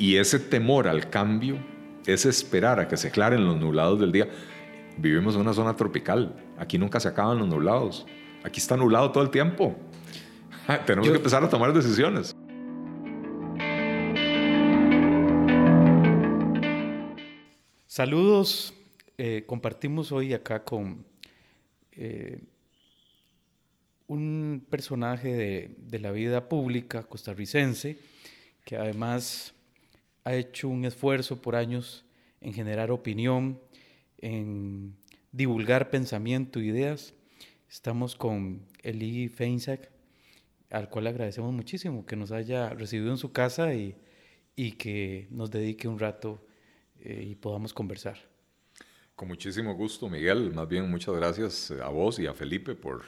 y ese temor al cambio, ese esperar a que se aclaren los nublados del día, vivimos en una zona tropical, aquí nunca se acaban los nublados, aquí está nublado todo el tiempo. Tenemos que empezar a tomar decisiones. Saludos, eh, compartimos hoy acá con eh, un personaje de, de, la vida pública costarricense que además ha hecho un esfuerzo por años en generar opinión, en divulgar pensamiento, ideas. Estamos con Eli Feinsack, al cual agradecemos muchísimo que nos haya recibido en su casa y, y que nos dedique un rato eh, y podamos conversar. Con muchísimo gusto, Miguel. Más bien, muchas gracias a vos y a Felipe por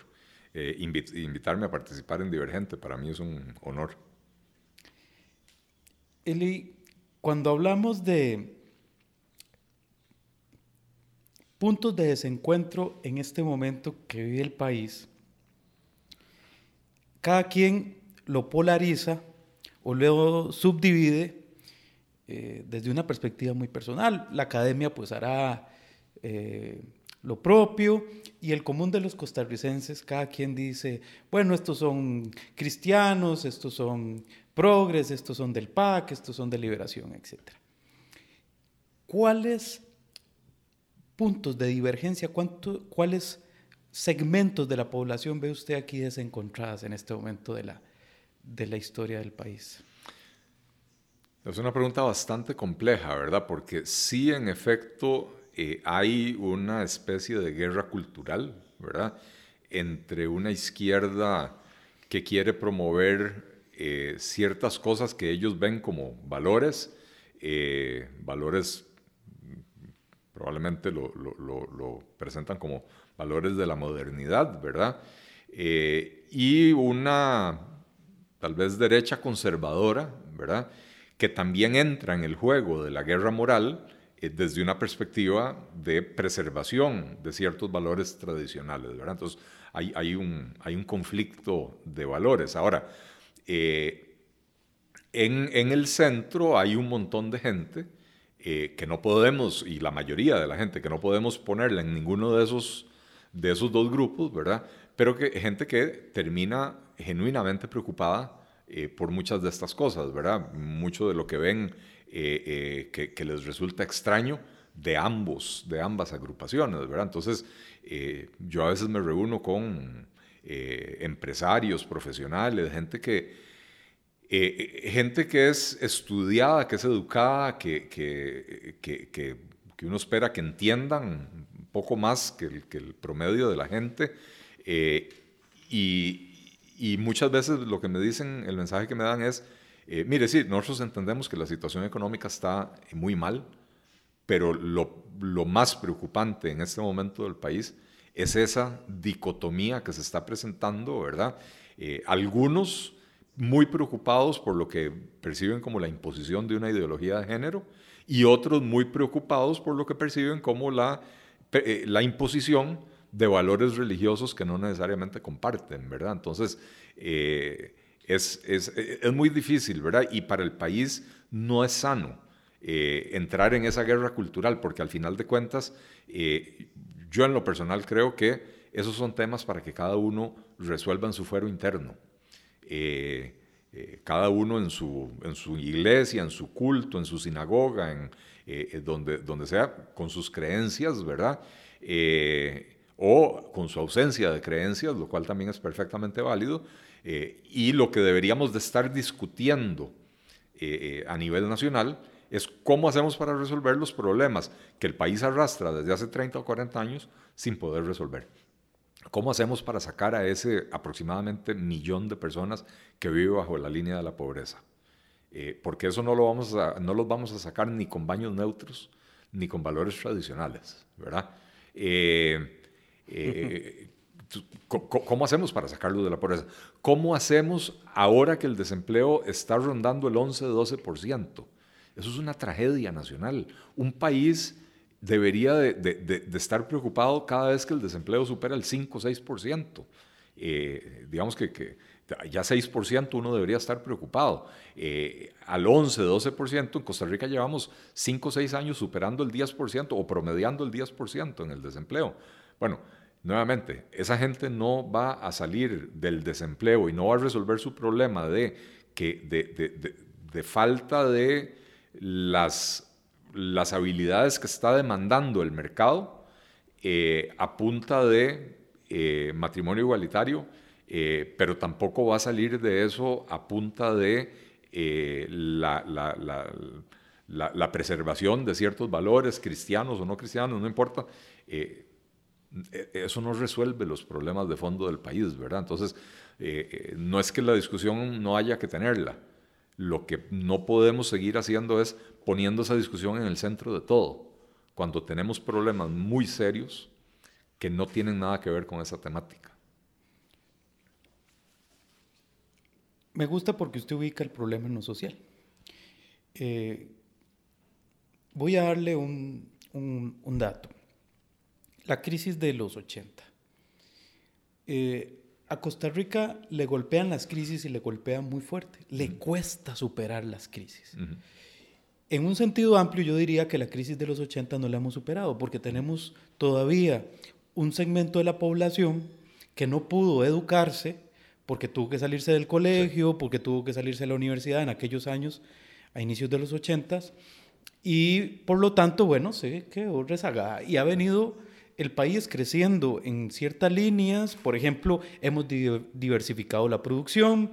eh, invitarme a participar en Divergente. Para mí es un honor. Eli, cuando hablamos de puntos de desencuentro en este momento que vive el país, cada quien lo polariza o lo subdivide eh, desde una perspectiva muy personal. La academia pues hará eh, lo propio y el común de los costarricenses, cada quien dice, bueno, estos son cristianos, estos son progres, estos son del PAC, estos son de liberación, etc. ¿Cuáles puntos de divergencia, cuáles segmentos de la población ve usted aquí desencontradas en este momento de la, de la historia del país? Es una pregunta bastante compleja, ¿verdad? Porque sí, en efecto, eh, hay una especie de guerra cultural, ¿verdad? Entre una izquierda que quiere promover eh, ciertas cosas que ellos ven como valores, eh, valores probablemente lo, presentan como valores de la modernidad, ¿verdad? Eh, y una tal vez derecha conservadora, ¿verdad? Que también entra en el juego de la guerra moral desde una perspectiva de preservación de ciertos valores tradicionales, ¿verdad? Entonces hay, hay, un, hay un conflicto de valores. Ahora, eh, en, en el centro hay un montón de gente eh, que no podemos, y la mayoría de la gente, que no podemos ponerla en ninguno de esos, de esos dos grupos, ¿verdad? Pero que gente que termina genuinamente preocupada eh, por muchas de estas cosas, ¿verdad? Mucho de lo que ven eh, que, que, les resulta extraño de ambos, de ambas agrupaciones, ¿verdad? Entonces, yo a veces me reúno con empresarios, profesionales, gente que eh, gente que es estudiada, que es educada, que, que, que, uno espera que entiendan un poco más que el, que promedio de la gente. Eh, y, muchas veces lo que me dicen, el mensaje que me dan es, eh, mire, sí, nosotros entendemos que la situación económica está muy mal, pero lo más preocupante en este momento del país es esa dicotomía que se está presentando, ¿verdad? algunos muy preocupados por lo que perciben como la imposición de una ideología de género y otros muy preocupados por lo que perciben como la, eh, la imposición de valores religiosos que no necesariamente comparten, ¿verdad? Entonces, eh, es, es, es, muy difícil, ¿verdad? Y para el país no es sano eh, entrar en esa guerra cultural, porque al final de cuentas, yo en lo personal creo que esos son temas para que cada uno resuelva en su fuero interno. Eh, eh, cada uno en su, en su iglesia, en su culto, en su sinagoga, en eh, donde, donde sea, con sus creencias, ¿verdad? o con su ausencia de creencias, lo cual también es perfectamente válido. y lo que deberíamos de estar discutiendo a nivel nacional es cómo hacemos para resolver los problemas que el país arrastra desde hace 30 o 40 años sin poder resolver. ¿Cómo hacemos para sacar a ese aproximadamente millón de personas que vive bajo la línea de la pobreza? Eh, porque eso no lo, vamos a, no los vamos a sacar ni con baños neutros, ni con valores tradicionales, ¿verdad? Eh, eh, ¿Cómo hacemos para sacarlos de la pobreza? ¿Cómo hacemos ahora que el desempleo está rondando el 11-12%? Eso es una tragedia nacional. Un país debería de, estar preocupado cada vez que el desempleo supera el 5 o 6%. Eh, digamos que, ya 6% uno debería estar preocupado. Eh, al 11, 12%, en Costa Rica llevamos 5 o 6 años superando el 10% o promediando el 10% en el desempleo. Bueno, nuevamente, esa gente no va a salir del desempleo y no va a resolver su problema de, que, de, falta de las, las habilidades que está demandando el mercado eh, a punta de eh, matrimonio igualitario eh, pero tampoco va a salir de eso a punta de eh, la, preservación de ciertos valores cristianos o no cristianos, no importa. Eh, eso no resuelve los problemas de fondo del país, ¿verdad? Entonces, no es que la discusión no haya que tenerla. Lo que no podemos seguir haciendo es poniendo esa discusión en el centro de todo, cuando tenemos problemas muy serios que no tienen nada que ver con esa temática. Me gusta porque usted ubica el problema en lo social. Eh, voy a darle un, dato. La crisis de los 80. Eh, a Costa Rica le golpean las crisis y le golpean muy fuerte. Le cuesta superar las crisis. En un sentido amplio, yo diría que la crisis de los 80 no la hemos superado, porque tenemos todavía un segmento de la población que no pudo educarse porque tuvo que salirse del colegio, porque tuvo que salirse de la universidad en aquellos años, a inicios de los 80 y por lo tanto, bueno, se quedó rezagada y ha venido el país creciendo en ciertas líneas, por ejemplo, hemos diversificado la producción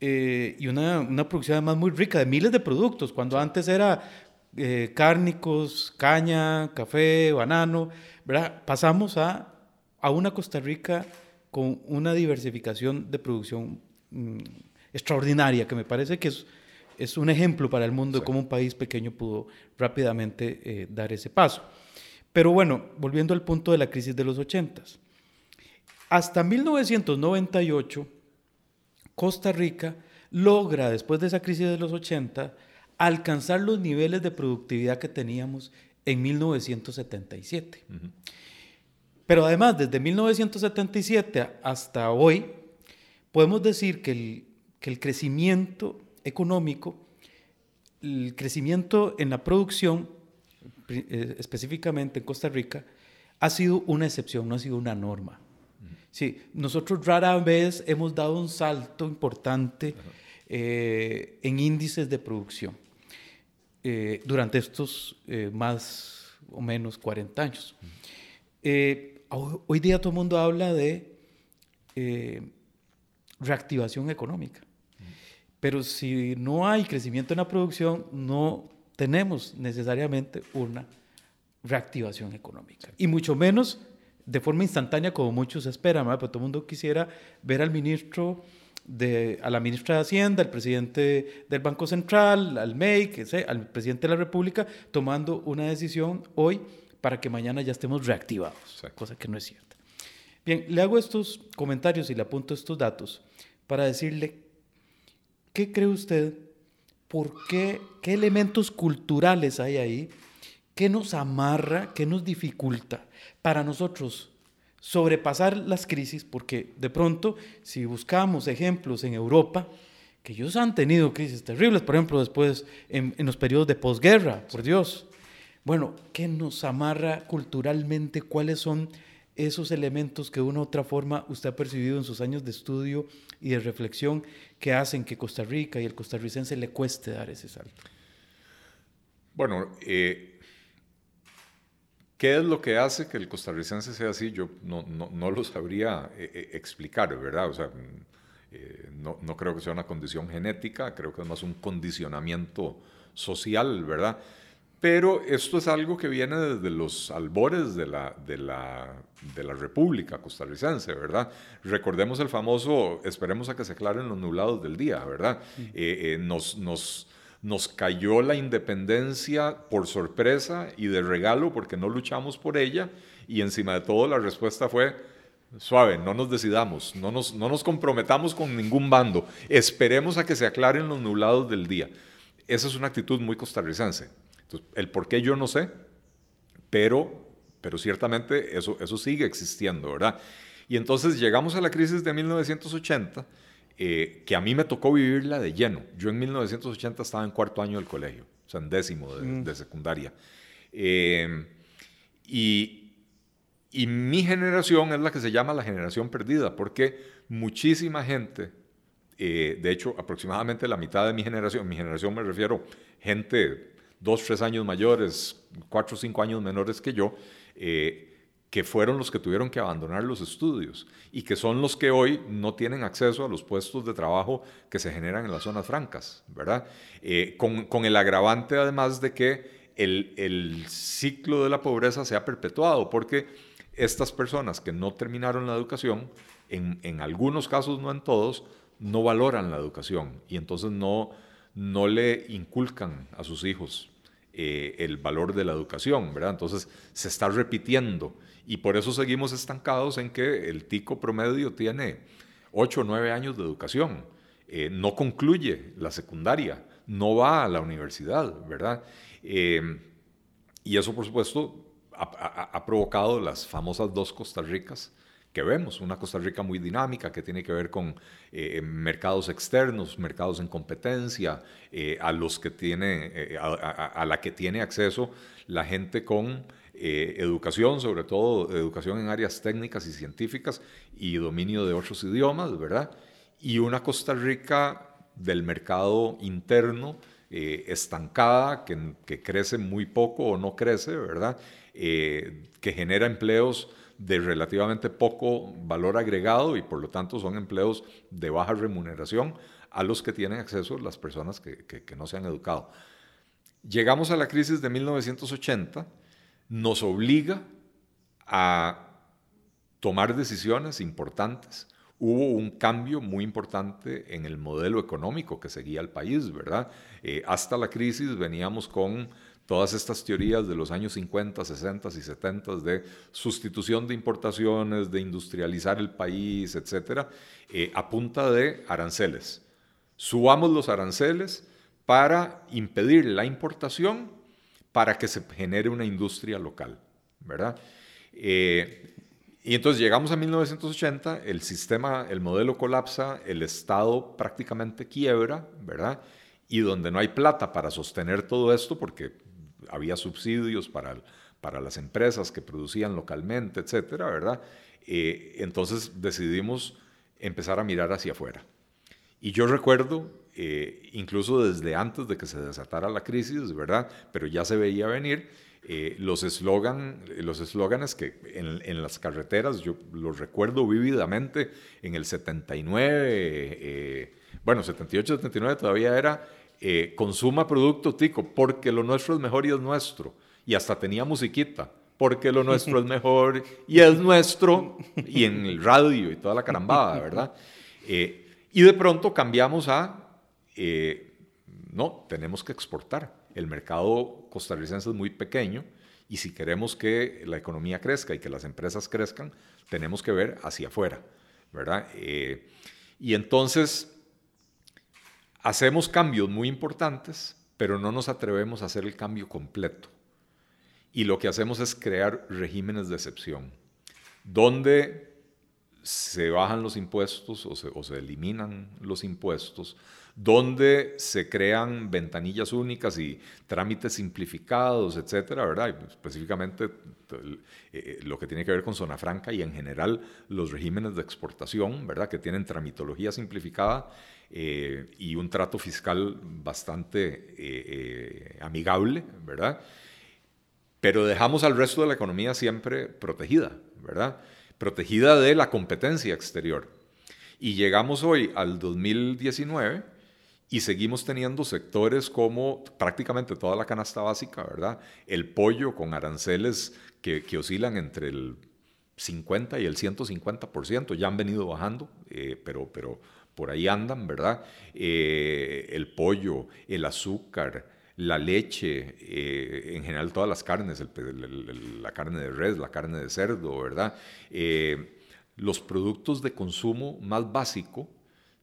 eh, y una, una, producción además muy rica de miles de productos, cuando antes era eh, cárnicos, caña, café, banano, ¿verdad? pasamos a, a una Costa Rica con una diversificación de producción mm, extraordinaria, que me parece que es, es un ejemplo para el mundo de cómo un país pequeño pudo rápidamente eh, dar ese paso. Pero bueno, volviendo al punto de la crisis de los 80. Hasta 1998, Costa Rica logra, después de esa crisis de los 80, alcanzar los niveles de productividad que teníamos en 1977. Pero además, desde 1977 hasta hoy, podemos decir que el, que el crecimiento económico, el crecimiento en la producción, específicamente en Costa Rica, ha sido una excepción, no ha sido una norma. Sí, nosotros rara vez hemos dado un salto importante eh, en índices de producción eh, durante estos más o menos 40 años. Hoy día todo el mundo habla de eh, reactivación económica. Pero si no hay crecimiento en la producción, no tenemos necesariamente una reactivación económica. Y mucho menos de forma instantánea como muchos esperan. Pero todo el mundo quisiera ver al ministro, de, a la ministra de Hacienda, al presidente del Banco Central, al MEI, al presidente de la República, tomando una decisión hoy para que mañana ya estemos reactivados, cosa que no es cierta. Bien, le hago estos comentarios y le apunto estos datos para decirle, ¿qué cree usted? ¿Por qué? ¿Qué elementos culturales hay ahí? ¿Qué nos amarra? ¿Qué nos dificulta para nosotros sobrepasar las crisis? Porque de pronto, si buscamos ejemplos en Europa, que ellos han tenido crisis terribles, por ejemplo, después en, en los periodos de posguerra, por Dios, bueno, ¿qué nos amarra culturalmente? ¿Cuáles son esos elementos que de una u otra forma usted ha percibido en sus años de estudio y de reflexión que hacen que Costa Rica y el costarricense le cueste dar ese salto? Bueno, eh, ¿qué es lo que hace que el costarricense sea así? Yo no, no, lo sabría eh, eh, explicar, ¿verdad? O sea, no, no creo que sea una condición genética, creo que es más un condicionamiento social, ¿verdad? Pero esto es algo que viene desde los albores de la, de la, de la República costarricense, ¿verdad? Recordemos el famoso, esperemos a que se aclaren los nublados del día, ¿verdad? Eh, eh, nos, nos, nos cayó la independencia por sorpresa y de regalo porque no luchamos por ella y encima de todo la respuesta fue, suave, no nos decidamos, no nos, no nos comprometamos con ningún bando, esperemos a que se aclaren los nublados del día. Esa es una actitud muy costarricense el por qué yo no sé, pero, pero ciertamente eso, eso sigue existiendo, ¿verdad? Y entonces llegamos a la crisis de 1980 eh, que a mí me tocó vivirla de lleno. Yo en 1980 estaba en cuarto año del colegio, o sea, en décimo de, mm. secundaria. Eh, y, y mi generación es la que se llama la generación perdida, porque muchísima gente, eh, de hecho, aproximadamente la mitad de mi generación, mi generación me refiero gente dos, tres años mayores, cuatro o cinco años menores que yo, que fueron los que tuvieron que abandonar los estudios y que son los que hoy no tienen acceso a los puestos de trabajo que se generan en las zonas francas, ¿verdad? Eh, con, el agravante además de que el, ciclo de la pobreza se ha perpetuado, porque estas personas que no terminaron la educación, en, algunos casos, no en todos, no valoran la educación y entonces no, no le inculcan a sus hijos eh, el valor de la educación, ¿verdad? Entonces se está repitiendo y por eso seguimos estancados en que el tico promedio tiene 8 o 9 años de educación, eh, no concluye la secundaria, no va a la universidad, ¿verdad? Eh, y eso, por supuesto, ha, provocado las famosas dos Costa Ricas que vemos, una Costa Rica muy dinámica que tiene que ver con eh, mercados externos, mercados en competencia, a los que tiene, a, la que tiene acceso la gente con eh, educación, sobre todo educación en áreas técnicas y científicas y dominio de otros idiomas, ¿verdad? Y una Costa Rica del mercado interno eh, estancada, que, crece muy poco o no crece, ¿verdad? Eh, que genera empleos de relativamente poco valor agregado y por lo tanto son empleos de baja remuneración a los que tienen acceso las personas que, que no se han educado. Llegamos a la crisis de 1980 nos obliga a tomar decisiones importantes. Hubo un cambio muy importante en el modelo económico que seguía el país, ¿verdad? Eh, hasta la crisis veníamos con todas estas teorías de los años 50, 60 y 70 de sustitución de importaciones, de industrializar el país, etcétera, eh, a punta de aranceles. Subamos los aranceles para impedir la importación para que se genere una industria local, ¿verdad? Eh, y entonces llegamos a 1980, el sistema, el modelo colapsa, el Estado prácticamente quiebra, ¿verdad? Y donde no hay plata para sostener todo esto, porque había subsidios para, para las empresas que producían localmente, etcétera, ¿verdad? Eh, entonces decidimos empezar a mirar hacia afuera. Y yo recuerdo eh, incluso desde antes de que se desatara la crisis, ¿verdad? Pero ya se veía venir. Eh, los eslogan, los eslóganes que en, las carreteras, yo los recuerdo vívidamente, en el 79, eh, bueno, 78, 79 todavía era consuma producto tico, porque lo nuestro es mejor y es nuestro. Y hasta tenía musiquita, porque lo nuestro es mejor y es nuestro, y en el radio y toda la carambada, ¿verdad? y de pronto cambiamos a eh, no, tenemos que exportar. El mercado costarricense es muy pequeño y si queremos que la economía crezca y que las empresas crezcan, tenemos que ver hacia afuera, ¿verdad? Eh, y entonces hacemos cambios muy importantes, pero no nos atrevemos a hacer el cambio completo. Y lo que hacemos es crear regímenes de excepción, donde se bajan los impuestos o se, eliminan los impuestos, donde se crean ventanillas únicas y trámites simplificados, etcétera, ¿verdad? específicamente eh, eh, lo que tiene que ver con zona franca y en general los regímenes de exportación, ¿verdad? Que tienen tramitología simplificada eh, y un trato fiscal bastante amigable, ¿verdad? Pero dejamos al resto de la economía siempre protegida, ¿verdad? Protegida de la competencia exterior. Y llegamos hoy al 2019 y seguimos teniendo sectores como prácticamente toda la canasta básica, ¿verdad? El pollo con aranceles que, oscilan entre el 50 y el 150%, ya han venido bajando, eh, pero, pero por ahí andan, ¿verdad? Eh, el pollo, el azúcar, la leche, eh, en general todas las carnes, la carne de res, la carne de cerdo, ¿verdad? los productos de consumo más básico,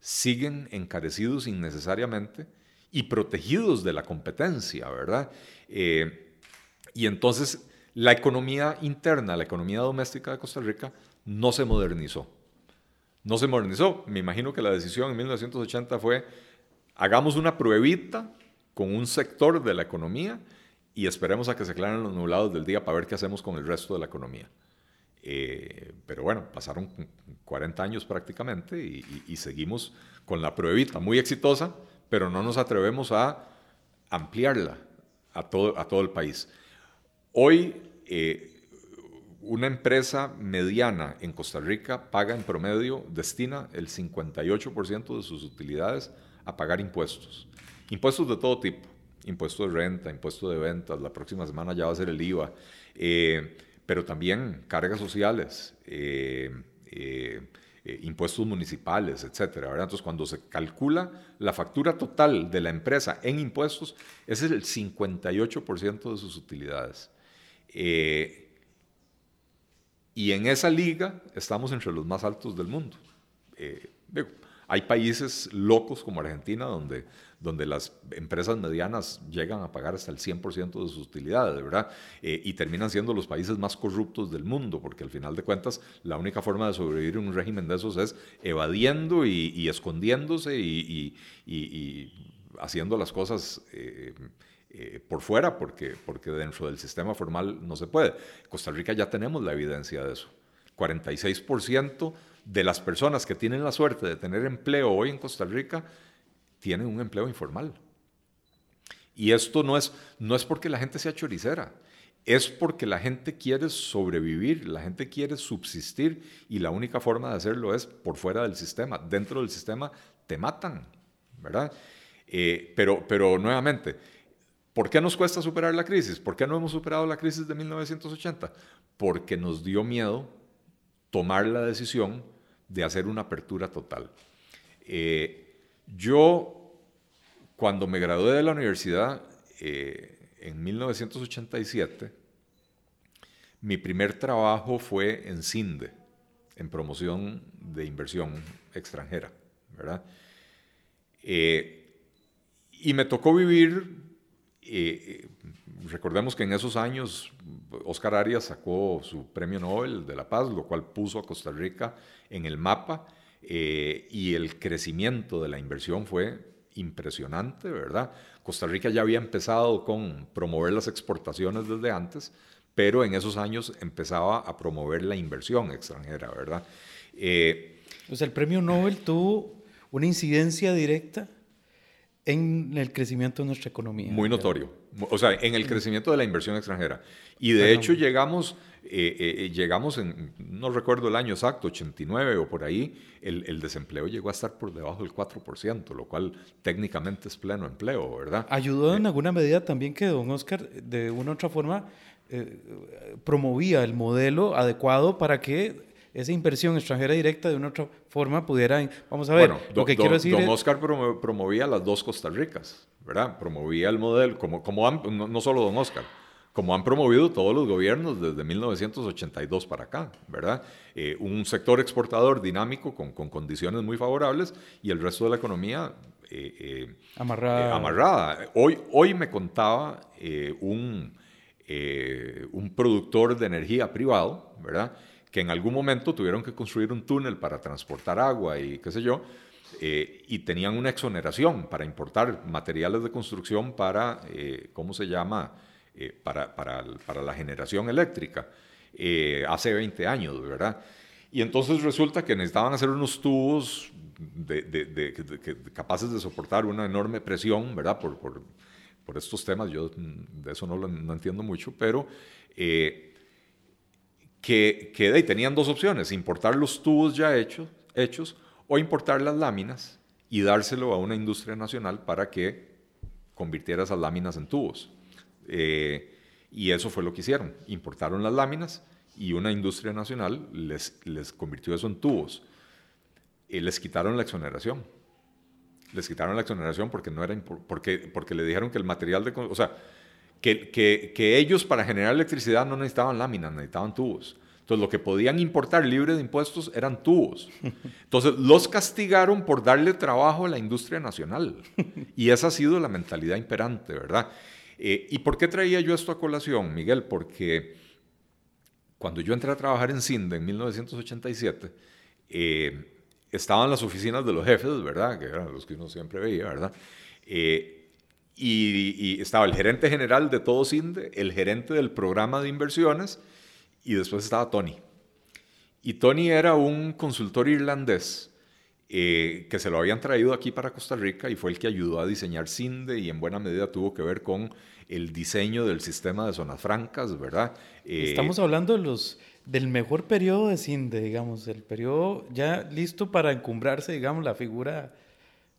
siguen encarecidos innecesariamente y protegidos de la competencia, ¿verdad? Eh, y entonces la economía interna, la economía doméstica de Costa Rica no se modernizó. No se modernizó. Me imagino que la decisión en 1980 fue, hagamos una pruebita con un sector de la economía y esperemos a que se aclaren los nublados del día para ver qué hacemos con el resto de la economía. Eh, pero bueno, pasaron 40 años prácticamente y, seguimos con la pruebita muy exitosa, pero no nos atrevemos a ampliarla a todo, a todo el país. Hoy, eh, una empresa mediana en Costa Rica paga en promedio, destina el 58% de sus utilidades a pagar impuestos. Impuestos de todo tipo, impuesto de renta, impuesto de ventas, la próxima semana ya va a ser el IVA. Eh, pero también cargas sociales, eh, eh, impuestos municipales, etcétera. Entonces, cuando se calcula la factura total de la empresa en impuestos, ese es el 58% de sus utilidades. y en esa liga estamos entre los más altos del mundo. hay países locos como Argentina donde donde las empresas medianas llegan a pagar hasta el 100% de sus utilidades, ¿verdad? Eh, y terminan siendo los países más corruptos del mundo, porque al final de cuentas la única forma de sobrevivir en un régimen de esos es evadiendo y, escondiéndose y, haciendo las cosas... Eh, eh, por fuera, porque, porque dentro del sistema formal no se puede. Costa Rica ya tenemos la evidencia de eso. 46% de las personas que tienen la suerte de tener empleo hoy en Costa Rica tienen un empleo informal. Y esto no es, no es porque la gente sea choricera, es porque la gente quiere sobrevivir, la gente quiere subsistir y la única forma de hacerlo es por fuera del sistema. Dentro del sistema te matan, ¿verdad? Eh, pero, pero nuevamente, ¿por qué nos cuesta superar la crisis? ¿Por qué no hemos superado la crisis de 1980? Porque nos dio miedo tomar la decisión de hacer una apertura total. Eh, yo, cuando me gradué de la universidad eh, en 1987, mi primer trabajo fue en CINDE, en promoción de inversión extranjera, ¿verdad? Eh, y me tocó vivir, eh, recordemos que en esos años Oscar Arias sacó su premio Nobel de la Paz, lo cual puso a Costa Rica en el mapa eh, y el crecimiento de la inversión fue impresionante, ¿verdad? Costa Rica ya había empezado con promover las exportaciones desde antes, pero en esos años empezaba a promover la inversión extranjera, ¿verdad? Eh, o sea, el premio Nobel tuvo una incidencia directa en el crecimiento de nuestra economía. Muy notorio. O sea, en el crecimiento de la inversión extranjera. Y de hecho llegamos, eh, eh, llegamos en, no recuerdo el año exacto, 89 o por ahí, el, desempleo llegó a estar por debajo del 4%, lo cual técnicamente es pleno empleo, ¿verdad? Ayudó en eh, alguna medida también que don Oscar, de una u otra forma, promovía el modelo adecuado para que esa inversión extranjera directa de una otra forma pudiera, vamos a ver, lo que quiero decir Don Oscar promovía las dos Costa Ricas, ¿verdad? Promovía el modelo, como, como no, solo Don Oscar, como han promovido todos los gobiernos desde 1982 para acá, ¿verdad? Eh, un sector exportador dinámico con, con, condiciones muy favorables y el resto de la economía eh, eh, amarrada. amarrada. Hoy, hoy me contaba un, un productor de energía privado, ¿verdad? que en algún momento tuvieron que construir un túnel para transportar agua y qué sé yo, eh, y tenían una exoneración para importar materiales de construcción para, eh, ¿cómo se llama?, eh, para, para, para, la generación eléctrica, hace 20 años, ¿verdad? Y entonces resulta que necesitaban hacer unos tubos capaces de soportar una enorme presión, ¿verdad? Por, por, por, estos temas, yo de eso no, no entiendo mucho, pero que, que tenían dos opciones, importar los tubos ya hechos, hechos o importar las láminas y dárselo a una industria nacional para que convirtiera esas láminas en tubos. Eh, y eso fue lo que hicieron. Importaron las láminas y una industria nacional les, les convirtió eso en tubos. Y les quitaron la exoneración. Les quitaron la exoneración porque, no era, porque, porque le dijeron que el material de... O sea, que, ellos para generar electricidad no necesitaban láminas, necesitaban tubos. Entonces lo que podían importar libre de impuestos eran tubos. Entonces los castigaron por darle trabajo a la industria nacional. Y esa ha sido la mentalidad imperante, ¿verdad? Eh, ¿Y por qué traía yo esto a colación, Miguel? Porque cuando yo entré a trabajar en CINDE en 1987, eh, estaban las oficinas de los jefes, ¿verdad? Que eran los que uno siempre veía, ¿verdad? Eh, y, estaba el gerente general de todo CINDE, el gerente del programa de inversiones y después estaba Tony. Y Tony era un consultor irlandés eh, que se lo habían traído aquí para Costa Rica y fue el que ayudó a diseñar CINDE y en buena medida tuvo que ver con el diseño del sistema de zonas francas, ¿verdad? Eh, Estamos hablando de los, del mejor periodo de CINDE, digamos, el periodo ya listo para encumbrarse, digamos, la figura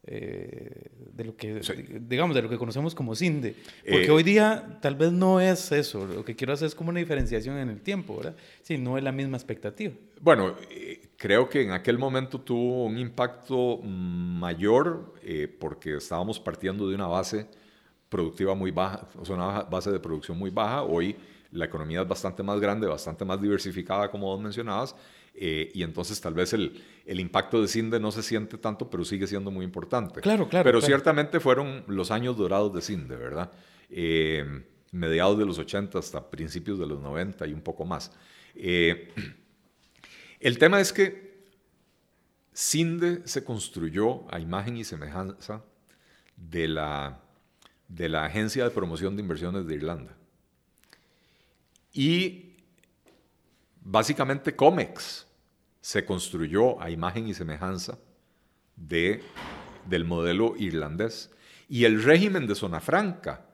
eh, de lo que, digamos, de lo que conocemos como CINDE. Porque eh, hoy día tal vez no es eso, lo que quiero hacer es como una diferenciación en el tiempo, ¿verdad? Sí, no es la misma expectativa. Bueno, eh, creo que en aquel momento tuvo un impacto mayor porque estábamos partiendo de una base productiva muy baja, o sea, una base de producción muy baja. Hoy la economía es bastante más grande, bastante más diversificada, como vos mencionabas, eh, y entonces tal vez el, el, impacto de CINDE no se siente tanto, pero sigue siendo muy importante. Claro, claro. Pero ciertamente fueron los años dorados de CINDE, ¿verdad? Eh, mediados de los 80 hasta principios de los 90 y un poco más. Eh, el tema es que CINDE se construyó a imagen y semejanza de la, de la Agencia de Promoción de Inversiones de Irlanda. Y básicamente COMEX se construyó a imagen y semejanza de, del modelo irlandés. Y el régimen de Zona Franca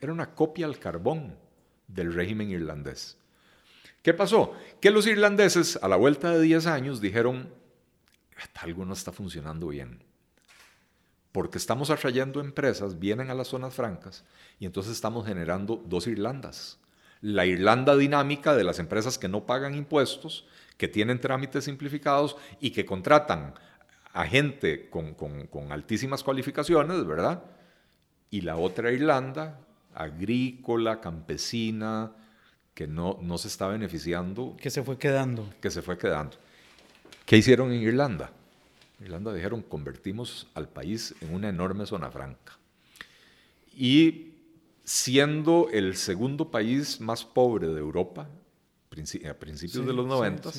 era una copia al carbón del régimen irlandés. ¿Qué pasó? Que los irlandeses a la vuelta de 10 años dijeron, algo no está funcionando bien, porque estamos atrayendo empresas, vienen a las zonas francas y entonces estamos generando dos Irlandas. La Irlanda dinámica de las empresas que no pagan impuestos que tienen trámites simplificados y que contratan a gente con, altísimas cualificaciones, ¿verdad? Y la otra Irlanda, agrícola, campesina, que no, no se está beneficiando. Que se fue quedando. Que se fue quedando. ¿Qué hicieron en Irlanda? Irlanda dijeron, convertimos al país en una enorme zona franca. Y siendo el segundo país más pobre de Europa, a principios de los 90.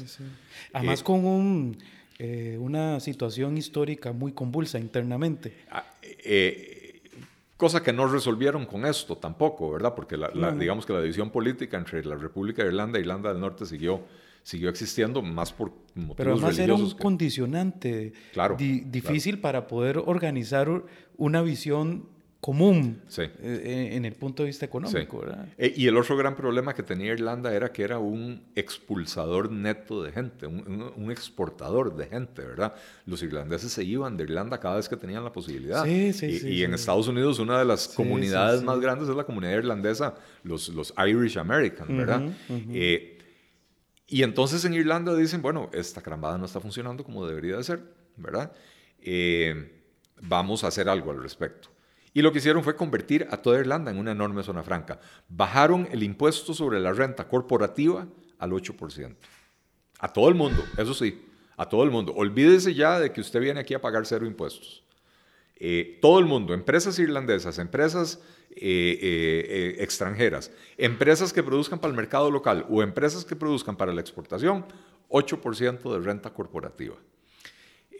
Además con un, eh, una situación histórica muy convulsa internamente. Ah, eh, cosa que no resolvieron con esto tampoco, ¿verdad? Porque digamos que la división política entre la República de Irlanda e Irlanda del Norte siguió, siguió existiendo más por motivos Pero además era un condicionante difícil para poder organizar una visión común eh, eh, en el punto de vista económico. Eh, y el otro gran problema que tenía Irlanda era que era un expulsador neto de gente, un, exportador de gente, ¿verdad? Los irlandeses se iban de Irlanda cada vez que tenían la posibilidad. y, y en Estados Unidos una de las comunidades más grandes es la comunidad irlandesa, los, los Irish Americans, ¿verdad? y entonces en Irlanda dicen, bueno, esta carambada no está funcionando como debería de ser, ¿verdad? vamos a hacer algo al respecto. Y lo que hicieron fue convertir a toda Irlanda en una enorme zona franca. Bajaron el impuesto sobre la renta corporativa al 8%. A todo el mundo, eso sí, a todo el mundo. Olvídese ya de que usted viene aquí a pagar cero impuestos. Eh, todo el mundo, empresas irlandesas, empresas eh, eh, extranjeras, empresas que produzcan para el mercado local o empresas que produzcan para la exportación, 8% de renta corporativa.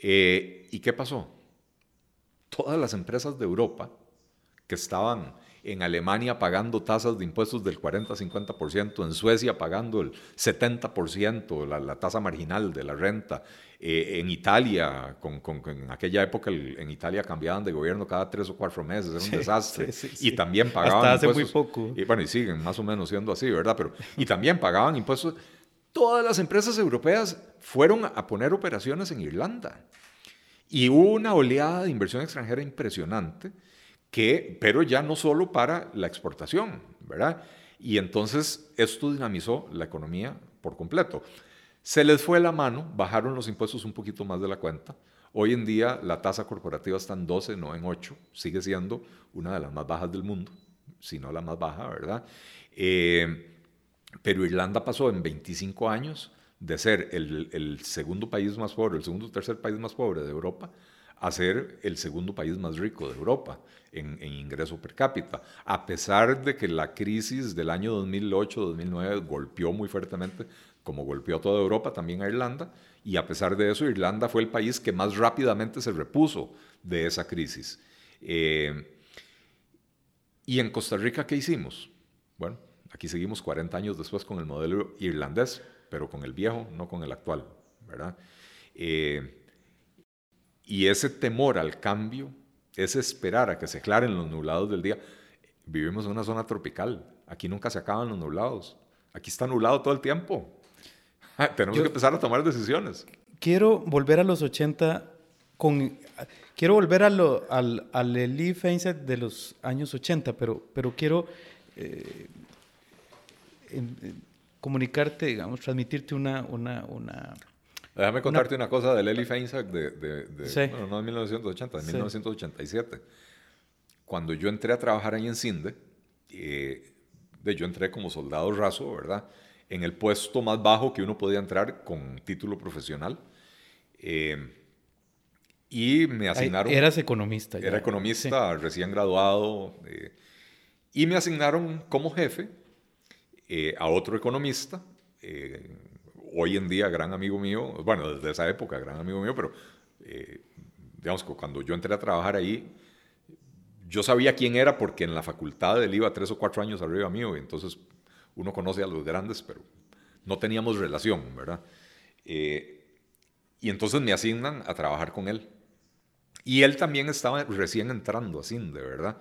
¿Y qué pasó? Todas las empresas de Europa que estaban en Alemania pagando tasas de impuestos del 40-50%, en Suecia pagando el 70%, la, tasa marginal de la renta, eh, en Italia, con, en aquella época en Italia cambiaban de gobierno cada tres o cuatro meses, era un desastre, y también pagaban Hasta hace impuestos, muy poco. Y bueno, y siguen más o menos siendo así, ¿verdad? Pero, y también pagaban impuestos. Todas las empresas europeas fueron a poner operaciones en Irlanda. Y hubo una oleada de inversión extranjera impresionante, que, pero ya no solo para la exportación, ¿verdad? Y entonces esto dinamizó la economía por completo. Se les fue la mano, bajaron los impuestos un poquito más de la cuenta. Hoy en día la tasa corporativa está en 12, no en 8. Sigue siendo una de las más bajas del mundo, si no la más baja, ¿verdad? Eh, pero Irlanda pasó en 25 años de ser el, segundo país más pobre, el segundo o tercer país más pobre de Europa, a ser el segundo país más rico de Europa en, ingreso per cápita, a pesar de que la crisis del año 2008-2009 golpeó muy fuertemente, como golpeó a toda Europa, también a Irlanda, y a pesar de eso, Irlanda fue el país que más rápidamente se repuso de esa crisis. Eh, ¿Y en Costa Rica qué hicimos? Bueno, aquí seguimos 40 años después con el modelo irlandés, pero con el viejo, no con el actual, ¿verdad? Eh, y ese temor al cambio, ese esperar a que se aclaren los nublados del día, vivimos en una zona tropical, aquí nunca se acaban los nublados, aquí está nublado todo el tiempo. Tenemos que empezar a tomar decisiones. Quiero volver a los 80 con... Quiero volver a lo, al, al Eli de los años 80, pero, pero quiero eh, comunicarte, digamos, transmitirte una, una, una Déjame contarte una, cosa del Eli Feinsack de, de, bueno, no de 1980, de 1987. Cuando yo entré a trabajar ahí en CINDE, eh, de, yo entré como soldado raso, ¿verdad? En el puesto más bajo que uno podía entrar con título profesional. Eh, y me asignaron... Eras economista. Ya. Era economista, recién graduado. Eh, y me asignaron como jefe a otro economista, hoy en día gran amigo mío, bueno, desde esa época gran amigo mío, pero eh, digamos que cuando yo entré a trabajar ahí, yo sabía quién era porque en la facultad él iba tres o cuatro años arriba mío, y entonces uno conoce a los grandes, pero no teníamos relación, ¿verdad? Eh, y entonces me asignan a trabajar con él. Y él también estaba recién entrando así, de verdad.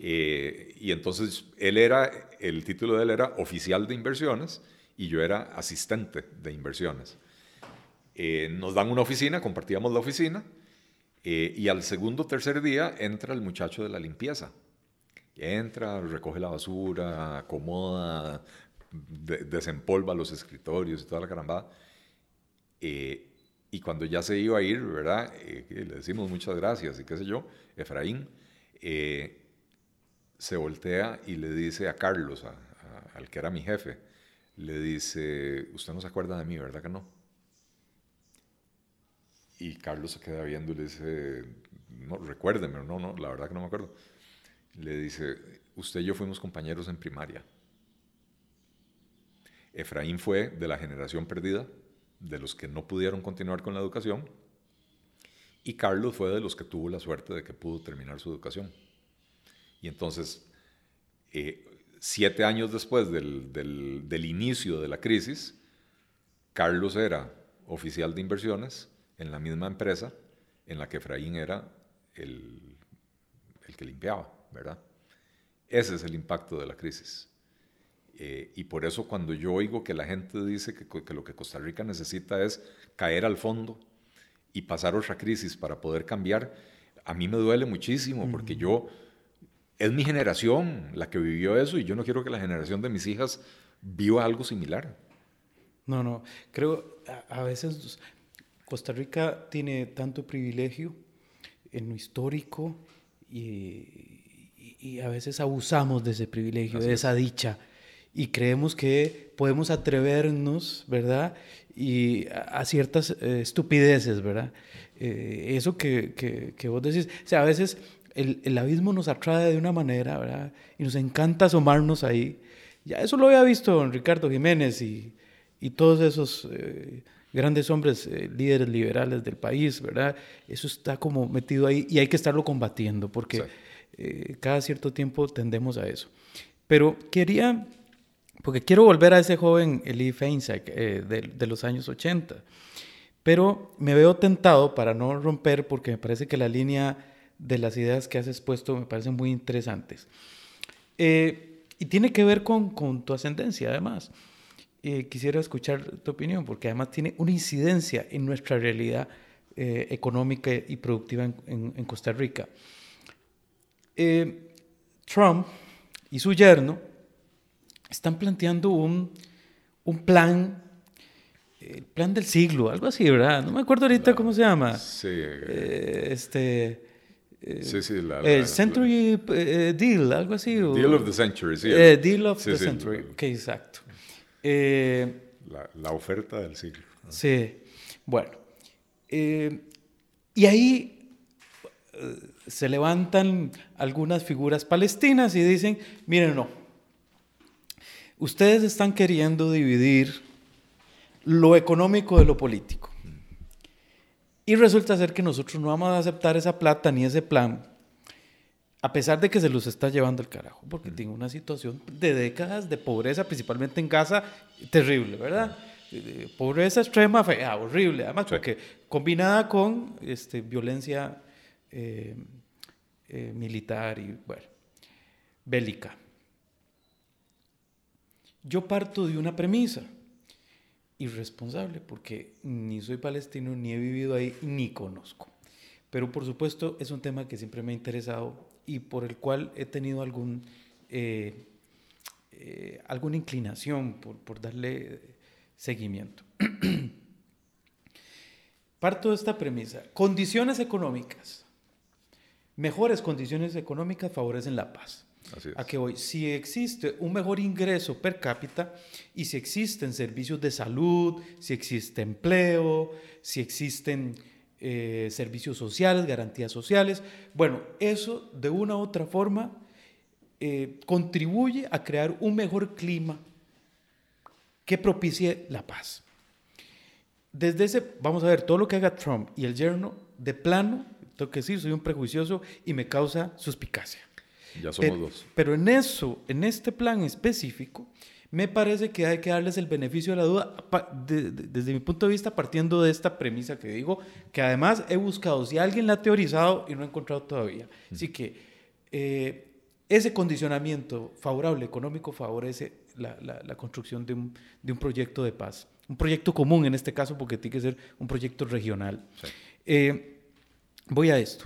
Eh, y entonces él era, el título de él era oficial de inversiones, y yo era asistente de inversiones. Eh, nos dan una oficina, compartíamos la oficina, eh, y al segundo o tercer día entra el muchacho de la limpieza. Entra, recoge la basura, acomoda, desempolva los escritorios y toda la carambada. Eh, y cuando ya se iba a ir, ¿verdad? le decimos muchas gracias y qué sé yo, Efraín se voltea y le dice a Carlos, al que era mi jefe, le dice, usted no se acuerda de mí, ¿verdad que no? Y Carlos se queda viendo y le dice, no, recuérdeme, no, no, la verdad que no me acuerdo. Le dice, usted y yo fuimos compañeros en primaria. Efraín fue de la generación perdida, de los que no pudieron continuar con la educación, y Carlos fue de los que tuvo la suerte de que pudo terminar su educación. Y entonces, eh, siete años después del, inicio de la crisis, Carlos era oficial de inversiones en la misma empresa en la que Efraín era el, que limpiaba, ¿verdad? Ese es el impacto de la crisis. Eh, y por eso cuando yo oigo que la gente dice que, lo que Costa Rica necesita es caer al fondo y pasar otra crisis para poder cambiar, a mí me duele muchísimo, porque yo es mi generación la que vivió eso y yo no quiero que la generación de mis hijas viva algo similar. No, no, creo a, veces Costa Rica tiene tanto privilegio en lo histórico y, a veces abusamos de ese privilegio, de esa dicha y creemos que podemos atrevernos, ¿verdad? Y a, ciertas eh, estupideces, ¿verdad? Eh, eso que, que, que, vos decís, o sea, a veces el, abismo nos atrae de una manera, ¿verdad? Y nos encanta asomarnos ahí. Ya eso lo había visto don Ricardo Jiménez y, y todos esos eh, grandes hombres, eh, líderes liberales del país, ¿verdad? Eso está como metido ahí y hay que estarlo combatiendo porque eh, cada cierto tiempo tendemos a eso. Pero quería, porque quiero volver a ese joven Eli Feinsack de, de los años 80, pero me veo tentado para no romper porque me parece que la línea de las ideas que has expuesto me parecen muy interesantes. Eh, y tiene que ver con, con tu ascendencia, además. Eh, quisiera escuchar tu opinión, porque además tiene una incidencia en nuestra realidad eh, económica y productiva en, en, Costa Rica. Trump y su yerno están planteando un, un plan el plan del siglo, algo así, ¿verdad? No me acuerdo ahorita cómo se llama. Sí. este, sí, sí, la, Century eh, Deal, algo así. Deal of the Century, sí. Eh, deal of the Century, ok, exacto. Eh, la, oferta del siglo. Sí, bueno. y ahí se levantan algunas figuras palestinas y dicen, miren, no, ustedes están queriendo dividir lo económico de lo político. Y resulta ser que nosotros no vamos a aceptar esa plata ni ese plan, a pesar de que se los está llevando el carajo, porque tiene una situación de décadas de pobreza, principalmente en Gaza, terrible, ¿verdad? Pobreza extrema, fea, horrible, además, porque combinada con este, violencia eh, eh, militar y, bueno, bélica. Yo parto de una premisa irresponsable, porque ni soy palestino, ni he vivido ahí, ni conozco. Pero por supuesto es un tema que siempre me ha interesado y por el cual he tenido algún, eh, alguna inclinación por, por darle seguimiento. Parto de esta premisa. Condiciones económicas mejores condiciones económicas favorecen la paz. A que hoy, si existe un mejor ingreso per cápita y si existen servicios de salud, si existe empleo, si existen eh, servicios sociales, garantías sociales, bueno, eso de una u otra forma eh, contribuye a crear un mejor clima que propicie la paz. Desde ese, vamos a ver, todo lo que haga Trump y el yerno, de plano, tengo que decir, soy un prejuicioso y me causa suspicacia. Ya somos dos. Pero en eso, en este plan específico, me parece que hay que darles el beneficio de la duda desde mi punto de vista partiendo de esta premisa que digo, que además he buscado si alguien la ha teorizado y no he encontrado todavía. Así que eh, ese condicionamiento favorable económico favorece la, la, construcción de un, de un, proyecto de paz, un proyecto común en este caso porque tiene que ser un proyecto regional. Eh, Voy a esto.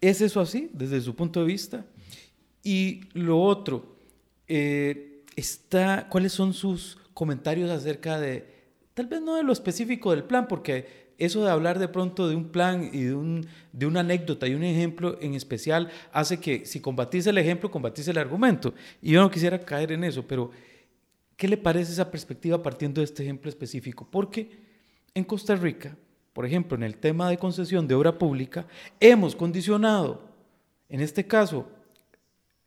¿Es eso así desde su punto de vista? Y lo otro, eh, está, ¿cuáles son sus comentarios acerca de, tal vez no de lo específico del plan, porque eso de hablar de pronto de un plan y de, un, de una anécdota y un ejemplo en especial hace que si combatís el ejemplo, combatís el argumento. Y yo no quisiera caer en eso, pero ¿qué le parece esa perspectiva partiendo de este ejemplo específico? Porque en Costa Rica por ejemplo, en el tema de concesión de obra pública, hemos condicionado, en este caso,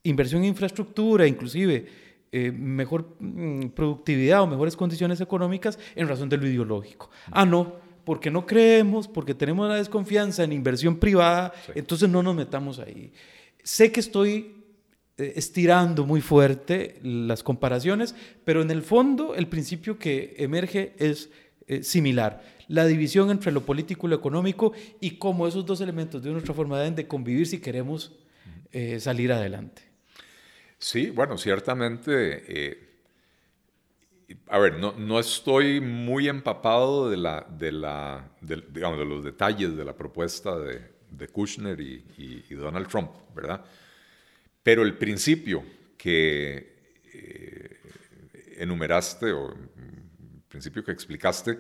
inversión en infraestructura, inclusive eh, mejor mm, productividad o mejores condiciones económicas en razón de lo ideológico. Ah, no, porque no creemos, porque tenemos la desconfianza en inversión privada, entonces no nos metamos ahí. Sé que estoy eh, estirando muy fuerte las comparaciones, pero en el fondo el principio que emerge es eh, similar la división entre lo político y lo económico y cómo esos dos elementos de nuestra forma deben de convivir si queremos eh, salir adelante. Sí, bueno, ciertamente, eh, a ver, no, no, estoy muy empapado de, la, de, la, digamos, de los detalles de la propuesta de, de Kushner y, y, Donald Trump, ¿verdad? Pero el principio que eh, enumeraste o el principio que explicaste,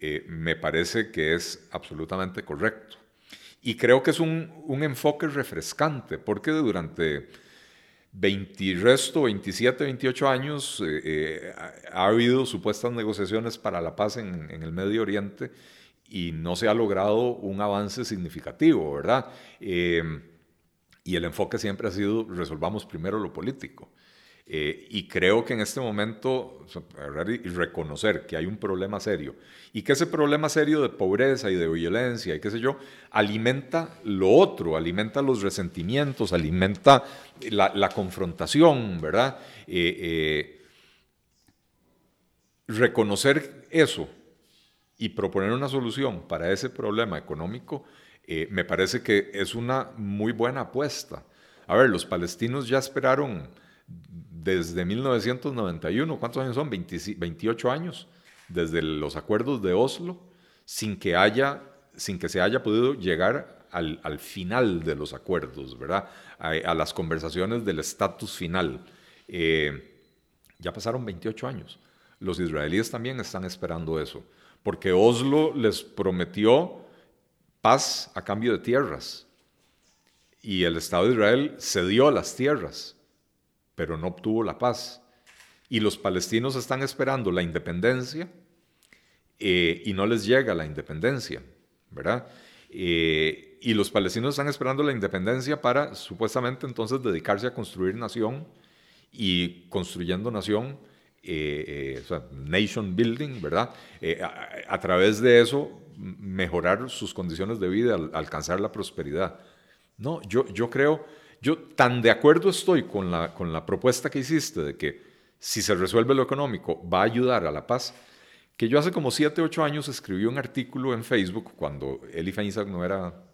eh, me parece que es absolutamente correcto. Y creo que es un, enfoque refrescante, porque durante 20, resto, 27, 28 años eh, eh, ha habido supuestas negociaciones para la paz en, en, el Medio Oriente y no se ha logrado un avance significativo, ¿verdad? y el enfoque siempre ha sido resolvamos primero lo político. Eh, y creo que en este momento reconocer que hay un problema serio y que ese problema serio de pobreza y de violencia y qué sé yo, alimenta lo otro, alimenta los resentimientos, alimenta la, confrontación, ¿verdad? Eh, eh, reconocer eso y proponer una solución para ese problema económico, me parece que es una muy buena apuesta. A ver, los palestinos ya esperaron desde 1991, ¿cuántos años son? 28 años, desde los acuerdos de Oslo, sin que, haya, sin que se haya podido llegar al, al final de los acuerdos, ¿verdad? A, las conversaciones del estatus final. Eh, ya pasaron 28 años. Los israelíes también están esperando eso, porque Oslo les prometió paz a cambio de tierras y el Estado de Israel cedió las tierras pero no obtuvo la paz. Y los palestinos están esperando la independencia eh, y no les llega la independencia, ¿verdad? Eh, y los palestinos están esperando la independencia para supuestamente entonces dedicarse a construir nación y construyendo nación, eh, eh, nation building, ¿verdad? A, a, través de eso mejorar sus condiciones de vida, alcanzar la prosperidad. No, yo, yo creo, yo tan de acuerdo estoy con la, con la propuesta que hiciste de que si se resuelve lo económico va a ayudar a la paz, que yo hace como 7, 8 años escribí un artículo en Facebook cuando Eli Feinsack no era,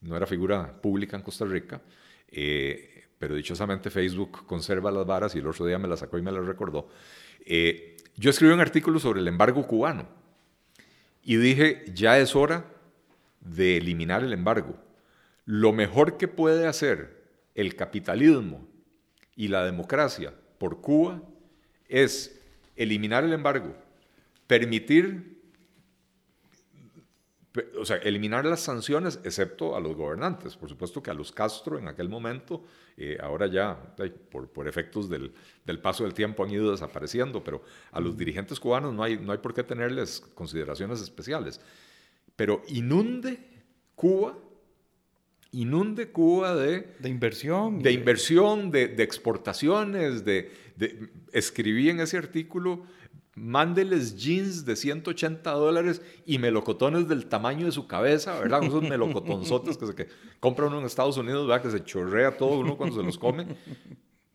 no era figura pública en Costa Rica, eh, pero dichosamente Facebook conserva las varas y el otro día me las sacó y me las recordó. Eh, yo escribí un artículo sobre el embargo cubano y dije, ya es hora de eliminar el embargo. Lo mejor que puede hacer el capitalismo y la democracia por Cuba es eliminar el embargo, permitir, o sea, eliminar las sanciones, excepto a los gobernantes. Por supuesto que a los Castro en aquel momento, eh, ahora ya por, por efectos del, del, paso del tiempo han ido desapareciendo, pero a los dirigentes cubanos no hay, no hay por qué tenerles consideraciones especiales. Pero inunde Cuba inunde Cuba de... De inversión. De inversión, de, de exportaciones, de, de, Escribí en ese artículo, mándeles jeans de 180 dólares y melocotones del tamaño de su cabeza, ¿verdad? Esos melocotonzotes que se que compra uno en Estados Unidos, ¿verdad? Que se chorrea todo uno cuando se los come.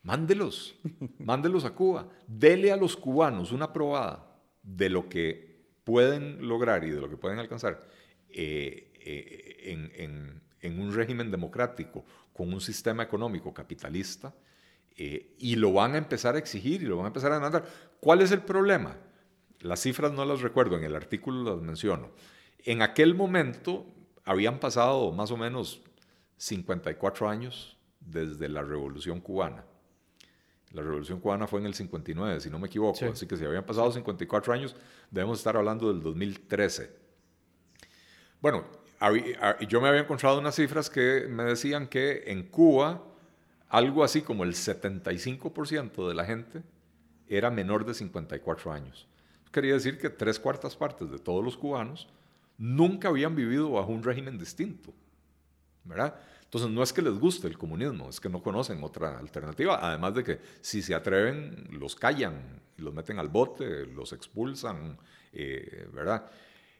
Mándelos, mándelos a Cuba. Dele a los cubanos una probada de lo que pueden lograr y de lo que pueden alcanzar eh, eh, en, en en un régimen democrático con un sistema económico capitalista eh, y lo van a empezar a exigir y lo van a empezar a demandar. ¿Cuál es el problema? Las cifras no las recuerdo, en el artículo las menciono. En aquel momento habían pasado más o menos 54 años desde la Revolución Cubana. La Revolución Cubana fue en el 59, si no me equivoco. Así que si habían pasado 54 años, debemos estar hablando del 2013. Bueno, yo me había encontrado unas cifras que me decían que en Cuba algo así como el 75% de la gente era menor de 54 años. Quería decir que tres cuartas partes de todos los cubanos nunca habían vivido bajo un régimen distinto, ¿verdad? Entonces no es que les guste el comunismo, es que no conocen otra alternativa, además de que si se atreven los callan, los meten al bote, los expulsan, eh, ¿verdad?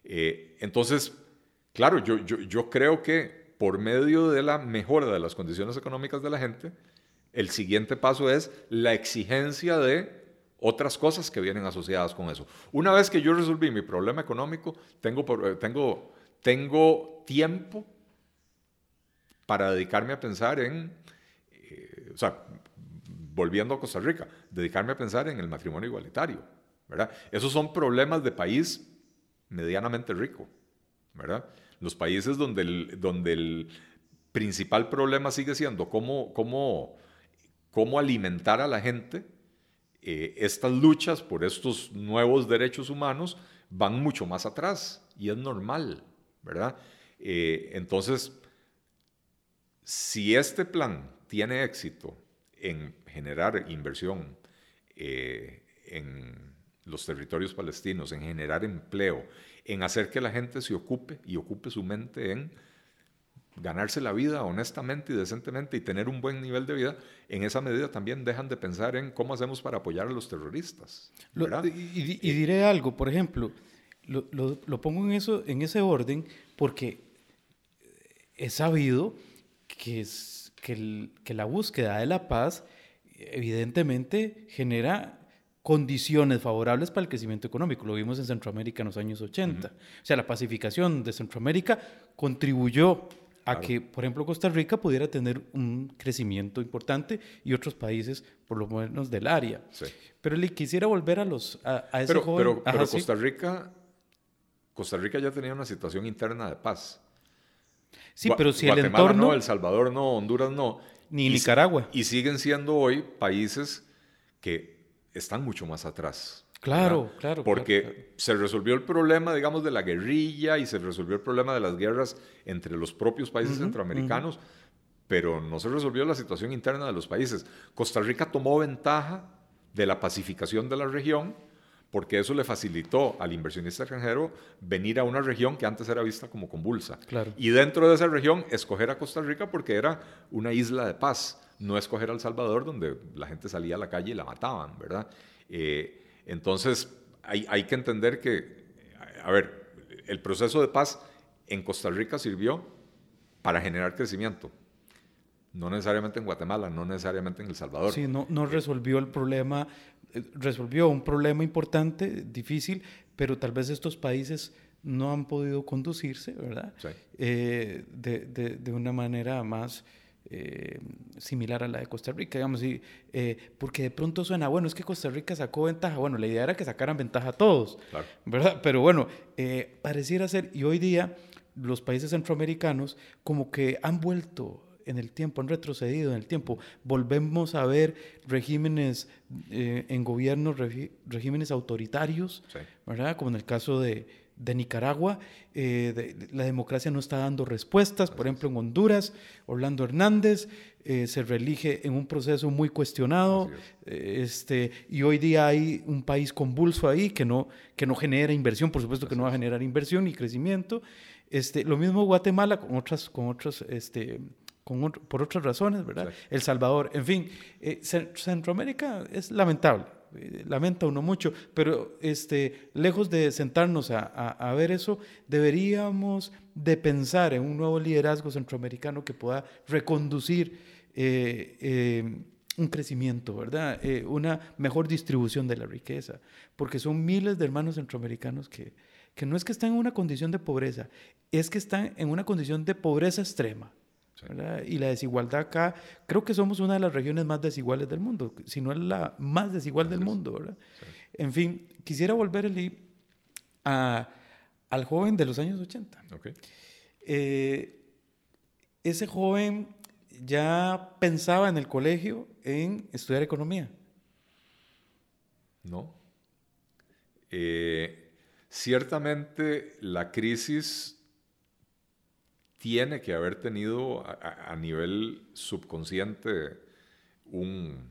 Eh, entonces Claro, yo, yo, creo que por medio de la mejora de las condiciones económicas de la gente, el siguiente paso es la exigencia de otras cosas que vienen asociadas con eso. Una vez que yo resolví mi problema económico, tengo, eh, tengo, tengo tiempo para dedicarme a pensar en, eh, o sea, volviendo a Costa Rica, dedicarme a pensar en el matrimonio igualitario, ¿verdad? Esos son problemas de país medianamente rico, ¿verdad? Los países donde el, principal problema sigue siendo cómo alimentar a la gente, eh, estas luchas por estos nuevos derechos humanos van mucho más atrás y es normal, ¿verdad? Eh, entonces, si este plan tiene éxito en generar inversión eh, en los territorios palestinos, en generar empleo, en hacer que la gente se ocupe y ocupe su mente en ganarse la vida honestamente y decentemente y tener un buen nivel de vida, en esa medida también dejan de pensar en cómo hacemos para apoyar a los terroristas. y, diré algo, por ejemplo, lo, lo, pongo en, eso, en ese orden porque he sabido que, es, que, que la búsqueda de la paz evidentemente genera condiciones favorables para el crecimiento económico. Lo vimos en Centroamérica en los años 80. O sea, la pacificación de Centroamérica contribuyó a que, por ejemplo, Costa Rica pudiera tener un crecimiento importante y otros países, por lo menos del área. Pero le quisiera volver a los a, ese pero, joven. Pero, Costa Rica, Costa Rica ya tenía una situación interna de paz. Sí, pero si el entorno no, El Salvador no, Honduras no, ni Nicaragua y siguen siendo hoy países que están mucho más atrás. Claro, claro. Porque se resolvió el problema, digamos, de la guerrilla y se resolvió el problema de las guerras entre los propios países centroamericanos, pero no se resolvió la situación interna de los países. Costa Rica tomó ventaja de la pacificación de la región porque eso le facilitó al inversionista extranjero venir a una región que antes era vista como convulsa. Claro. Y dentro de esa región, escoger a Costa Rica porque era una isla de paz, no escoger a El Salvador donde la gente salía a la calle y la mataban, ¿verdad? Eh, entonces, hay, hay que entender que, a ver, el proceso de paz en Costa Rica sirvió para generar crecimiento. No necesariamente en Guatemala, no necesariamente en El Salvador. Sí, no, no resolvió el problema, eh, resolvió un problema importante, difícil, pero tal vez estos países no han podido conducirse, ¿verdad? Sí. Eh, de, de, de, una manera más eh, similar a la de Costa Rica, digamos, y, eh, porque de pronto suena, bueno, es que Costa Rica sacó ventaja, bueno, la idea era que sacaran ventaja a todos, Claro. ¿verdad? Pero bueno, eh, pareciera ser, y hoy día los países centroamericanos como que han vuelto en el tiempo, han retrocedido en el tiempo. Volvemos a ver regímenes en gobiernos, regi- regímenes autoritarios, Sí. ¿verdad? Como en el caso de, de Nicaragua, eh, de- de- la democracia no está dando respuestas. Por ejemplo, en Honduras, Orlando Hernández eh, se reelige en un proceso muy cuestionado. Eh, Este, y hoy día hay un país convulso ahí que no, que no genera inversión, por supuesto que no va a generar inversión ni crecimiento. Este, lo mismo Guatemala con otras, con otras, este, con otro- por otras razones, ¿verdad? El Salvador, en fin, Cen- Centroamérica es lamentable, lamenta uno mucho, pero este, lejos de sentarnos a, ver eso, deberíamos de pensar en un nuevo liderazgo centroamericano que pueda reconducir eh, eh, un crecimiento, ¿verdad? Eh, una mejor distribución de la riqueza, porque son miles de hermanos centroamericanos que, que no es que están en una condición de pobreza, es que están en una condición de pobreza extrema. Sí. Y la desigualdad acá, creo que somos una de las regiones más desiguales del mundo, si no es la más desigual del mundo, ¿verdad? Sí. En fin, quisiera volver Eli, a, al joven de los años 80. Ok. Eh, ese joven ya pensaba en el colegio en estudiar economía. No. Eh, ciertamente la crisis tiene que haber tenido a, nivel subconsciente un-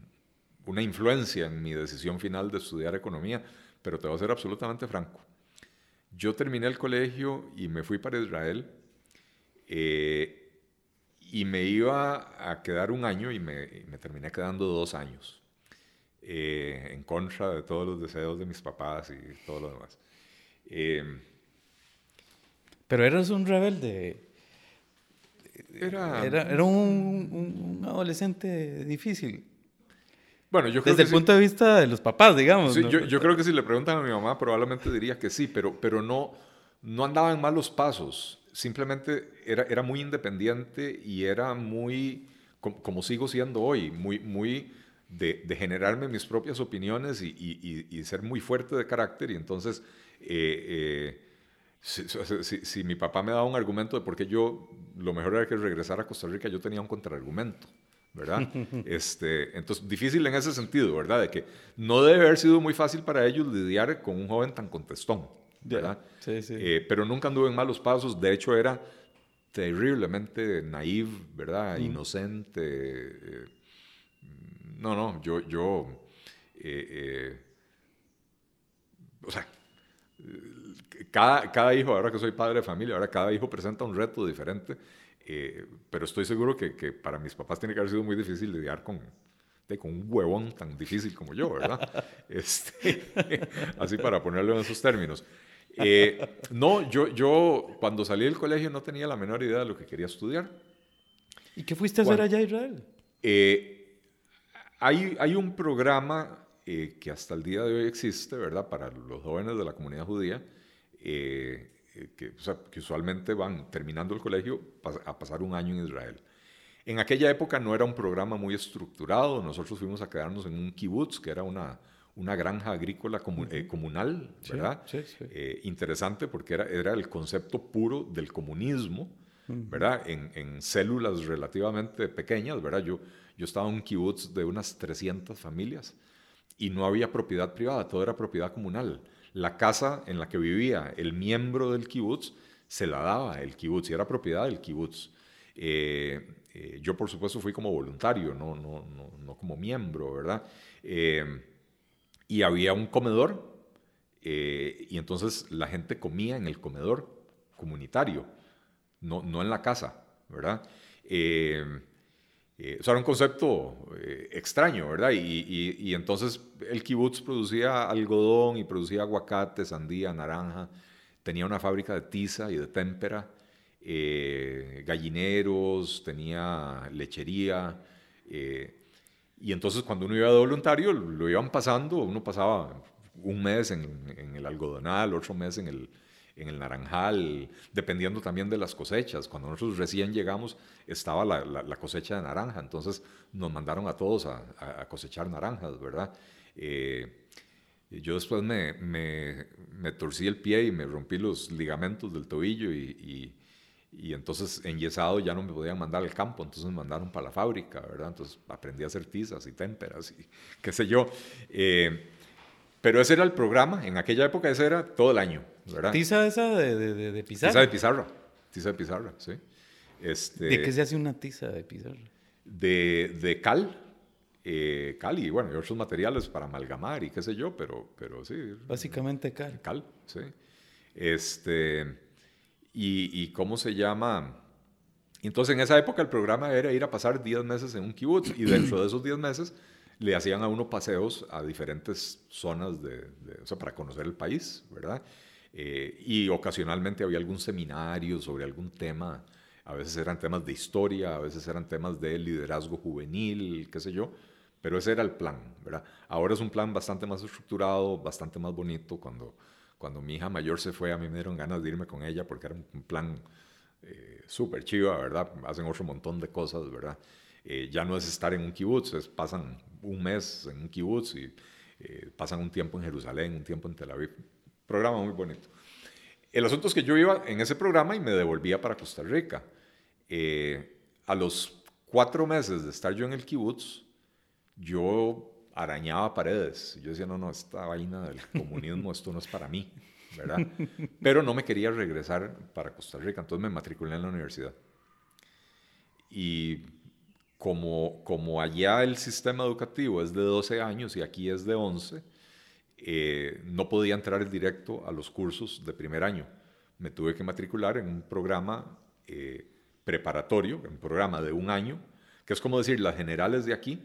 una influencia en mi decisión final de estudiar economía, pero te voy a ser absolutamente franco. Yo terminé el colegio y me fui para Israel eh, y me iba a quedar un año y me, y me terminé quedando dos años eh, en contra de todos los deseos de mis papás y todo lo demás. Eh, Pero eras un rebelde, era, era, era un, un- adolescente difícil. bueno, yo creo Desde que el sí. punto de vista de los papás, digamos. Sí, ¿no? yo, yo creo que si le preguntan a mi mamá, probablemente diría que sí, pero, pero no, no andaba en malos pasos. Simplemente era, era muy independiente y era muy, como, como sigo siendo hoy, muy, muy de, de generarme mis propias opiniones y, y- y- y ser muy fuerte de carácter. Y entonces, eh, eh, si, si- si- mi papá me daba un argumento de por qué yo lo mejor era que regresara a Costa Rica, yo tenía un contraargumento. ¿verdad? Este, entonces, difícil en ese sentido, ¿verdad? De que no debe haber sido muy fácil para ellos lidiar con un joven tan contestón, ¿verdad? Sí, sí. Eh, pero nunca anduve en malos pasos, de hecho era terriblemente naive, ¿verdad? Inocente. eh, no, no, yo, yo, eh, eh, o sea, cada, cada hijo, ahora que soy padre de familia, ahora cada hijo presenta un reto diferente, eh, pero estoy seguro que, que para mis papás tiene que haber sido muy difícil lidiar con, de- con un huevón tan difícil como yo, ¿verdad? Este, así para ponerlo en esos términos. Eh, no, yo, yo cuando salí del colegio no tenía la menor idea de lo que quería estudiar. ¿Y qué fuiste a hacer Bueno. allá a Israel? Eh, hay, hay un programa eh, que hasta el día de hoy existe, ¿verdad? Para los jóvenes de la comunidad judía, eh, eh, que, o sea, que usualmente van terminando el colegio a pasar un año en Israel. En aquella época no era un programa muy estructurado, nosotros fuimos a quedarnos en un kibutz, que era una, una granja agrícola comu- eh, comunal, Sí, ¿verdad? sí, sí. Eh, interesante porque era, era el concepto puro del comunismo, ¿verdad? En, en células relativamente pequeñas, ¿verdad? Yo, yo estaba en un kibutz de unas 300 familias y no había propiedad privada, todo era propiedad comunal. La casa en la que vivía el miembro del kibutz se la daba el kibutz y era propiedad del kibutz. Eh, eh, yo, por supuesto, fui como voluntario, no, no, no, no como miembro, ¿verdad? Eh, y había un comedor eh, y entonces la gente comía en el comedor comunitario, no, no en la casa, ¿verdad? Eh, eh, eso era un concepto extraño, ¿verdad? Y, y, entonces el kibutz producía algodón y producía aguacate, sandía, naranja, tenía una fábrica de tiza y de témpera, gallineros, tenía lechería. y entonces cuando uno iba de voluntario, lo iban pasando, uno pasaba un mes en, el algodonal, otro mes en el, en el naranjal, dependiendo también de las cosechas. Cuando nosotros recién llegamos estaba la, la, cosecha de naranja, entonces nos mandaron a todos a, a cosechar naranjas, ¿verdad? Eh, yo después me, me, me, torcí el pie y me rompí los ligamentos del tobillo y, y, y, entonces enyesado ya no me podían mandar al campo, entonces me mandaron para la fábrica, ¿verdad? Entonces aprendí a hacer tizas y témperas y qué sé yo. Eh, pero ese era el programa, en aquella época ese era todo el año, ¿verdad? ¿Tiza esa de, de, de pizarra? Tiza de pizarra, tiza de pizarra, sí. Este, ¿De qué se hace una tiza de pizarra? De, de cal, eh, cal y bueno, y otros materiales para amalgamar y qué sé yo, pero, pero sí. Básicamente cal. Cal, sí. Este, y, y cómo se llama... Entonces en esa época el programa era ir a pasar 10 meses en un kibutz y dentro de esos 10 meses le hacían a uno paseos a diferentes zonas de, o sea, para conocer el país, ¿verdad? Eh, y ocasionalmente había algún seminario sobre algún tema, a veces eran temas de historia, a veces eran temas de liderazgo juvenil, qué sé yo, pero ese era el plan, ¿verdad? Ahora es un plan bastante más estructurado, bastante más bonito. Cuando, cuando mi hija mayor se fue, a mí me dieron ganas de irme con ella porque era un plan eh, súper chiva, ¿verdad? Hacen otro montón de cosas, ¿verdad? Eh, ya no es estar en un kibutz, es, pasan un mes en un kibutz y eh, pasan un tiempo en Jerusalén, un tiempo en Tel Aviv. Programa muy bonito. El asunto es que yo iba en ese programa y me devolvía para Costa Rica. Eh, a los cuatro meses de estar yo en el kibutz, yo arañaba paredes. Yo decía, no, no, esta vaina del comunismo, esto no es para mí, ¿verdad? Pero no me quería regresar para Costa Rica, entonces me matriculé en la universidad. Y como, como allá el sistema educativo es de 12 años y aquí es de 11, eh, no podía entrar directo a los cursos de primer año. Me tuve que matricular en un programa eh, preparatorio, un programa de un año, que es como decir las generales de aquí,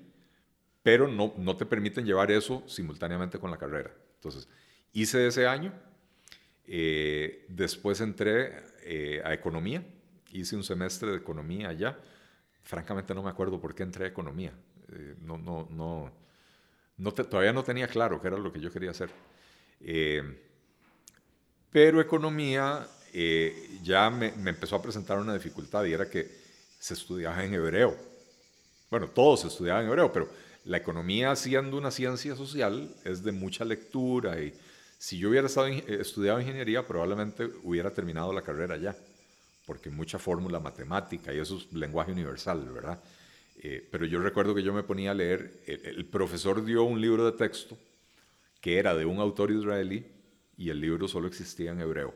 pero no, no te permiten llevar eso simultáneamente con la carrera. Entonces, hice ese año, eh, después entré a economía, hice un semestre de economía allá, francamente no me acuerdo por qué entré a economía. Eh, no, no, no, todavía no tenía claro qué era lo que yo quería hacer. Eh, pero economía eh, ya me, empezó a presentar una dificultad y era que se estudiaba en hebreo. Bueno, todos se estudiaban en hebreo, pero la economía siendo una ciencia social es de mucha lectura y si yo hubiera estado estudiado ingeniería probablemente hubiera terminado la carrera ya porque mucha fórmula matemática y eso es lenguaje universal, ¿verdad? Eh, pero yo recuerdo que yo me ponía a leer, el, profesor dio un libro de texto que era de un autor israelí y el libro solo existía en hebreo.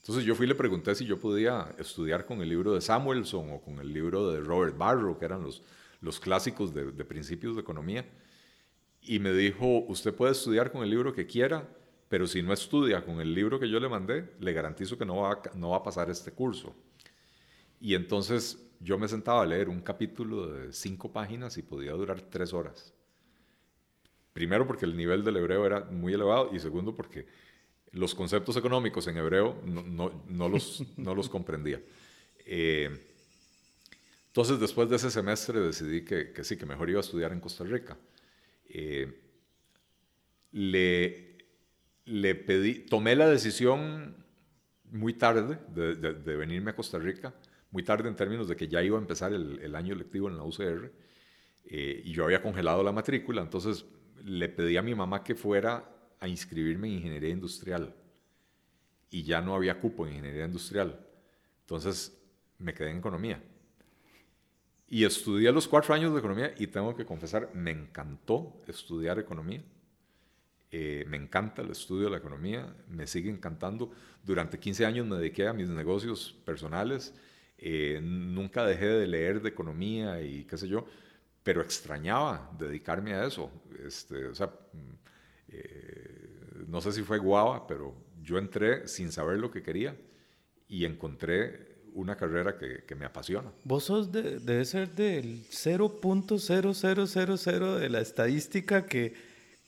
Entonces yo fui y le pregunté si yo podía estudiar con el libro de Samuelson o con el libro de Robert Barrow, que eran los, los clásicos de, de principios de economía. Y me dijo, usted puede estudiar con el libro que quiera, pero si no estudia con el libro que yo le mandé, le garantizo que no va, a, no va a pasar este curso. Y entonces yo me sentaba a leer un capítulo de cinco páginas y podía durar tres horas. Primero porque el nivel del hebreo era muy elevado y segundo porque los conceptos económicos en hebreo no, no, no los, no los comprendía. Eh, entonces después de ese semestre decidí que, que, sí, que mejor iba a estudiar en Costa Rica. Eh, le le pedí, tomé la decisión muy tarde de, venirme a Costa Rica, muy tarde en términos de que ya iba a empezar el, año lectivo en la UCR eh, y yo había congelado la matrícula, entonces le pedí a mi mamá que fuera a inscribirme en ingeniería industrial y ya no había cupo en ingeniería industrial, entonces me quedé en economía. Y estudié los cuatro años de economía y tengo que confesar, me encantó estudiar economía eh, me encanta el estudio de la economía, me sigue encantando. Durante 15 años me dediqué a mis negocios personales, eh, nunca dejé de leer de economía y qué sé yo, pero extrañaba dedicarme a eso. Este, sea, Eh, no sé si fue guava, pero yo entré sin saber lo que quería y encontré una carrera que, que me apasiona. Vos sos de, debe ser del 0.0000 de la estadística que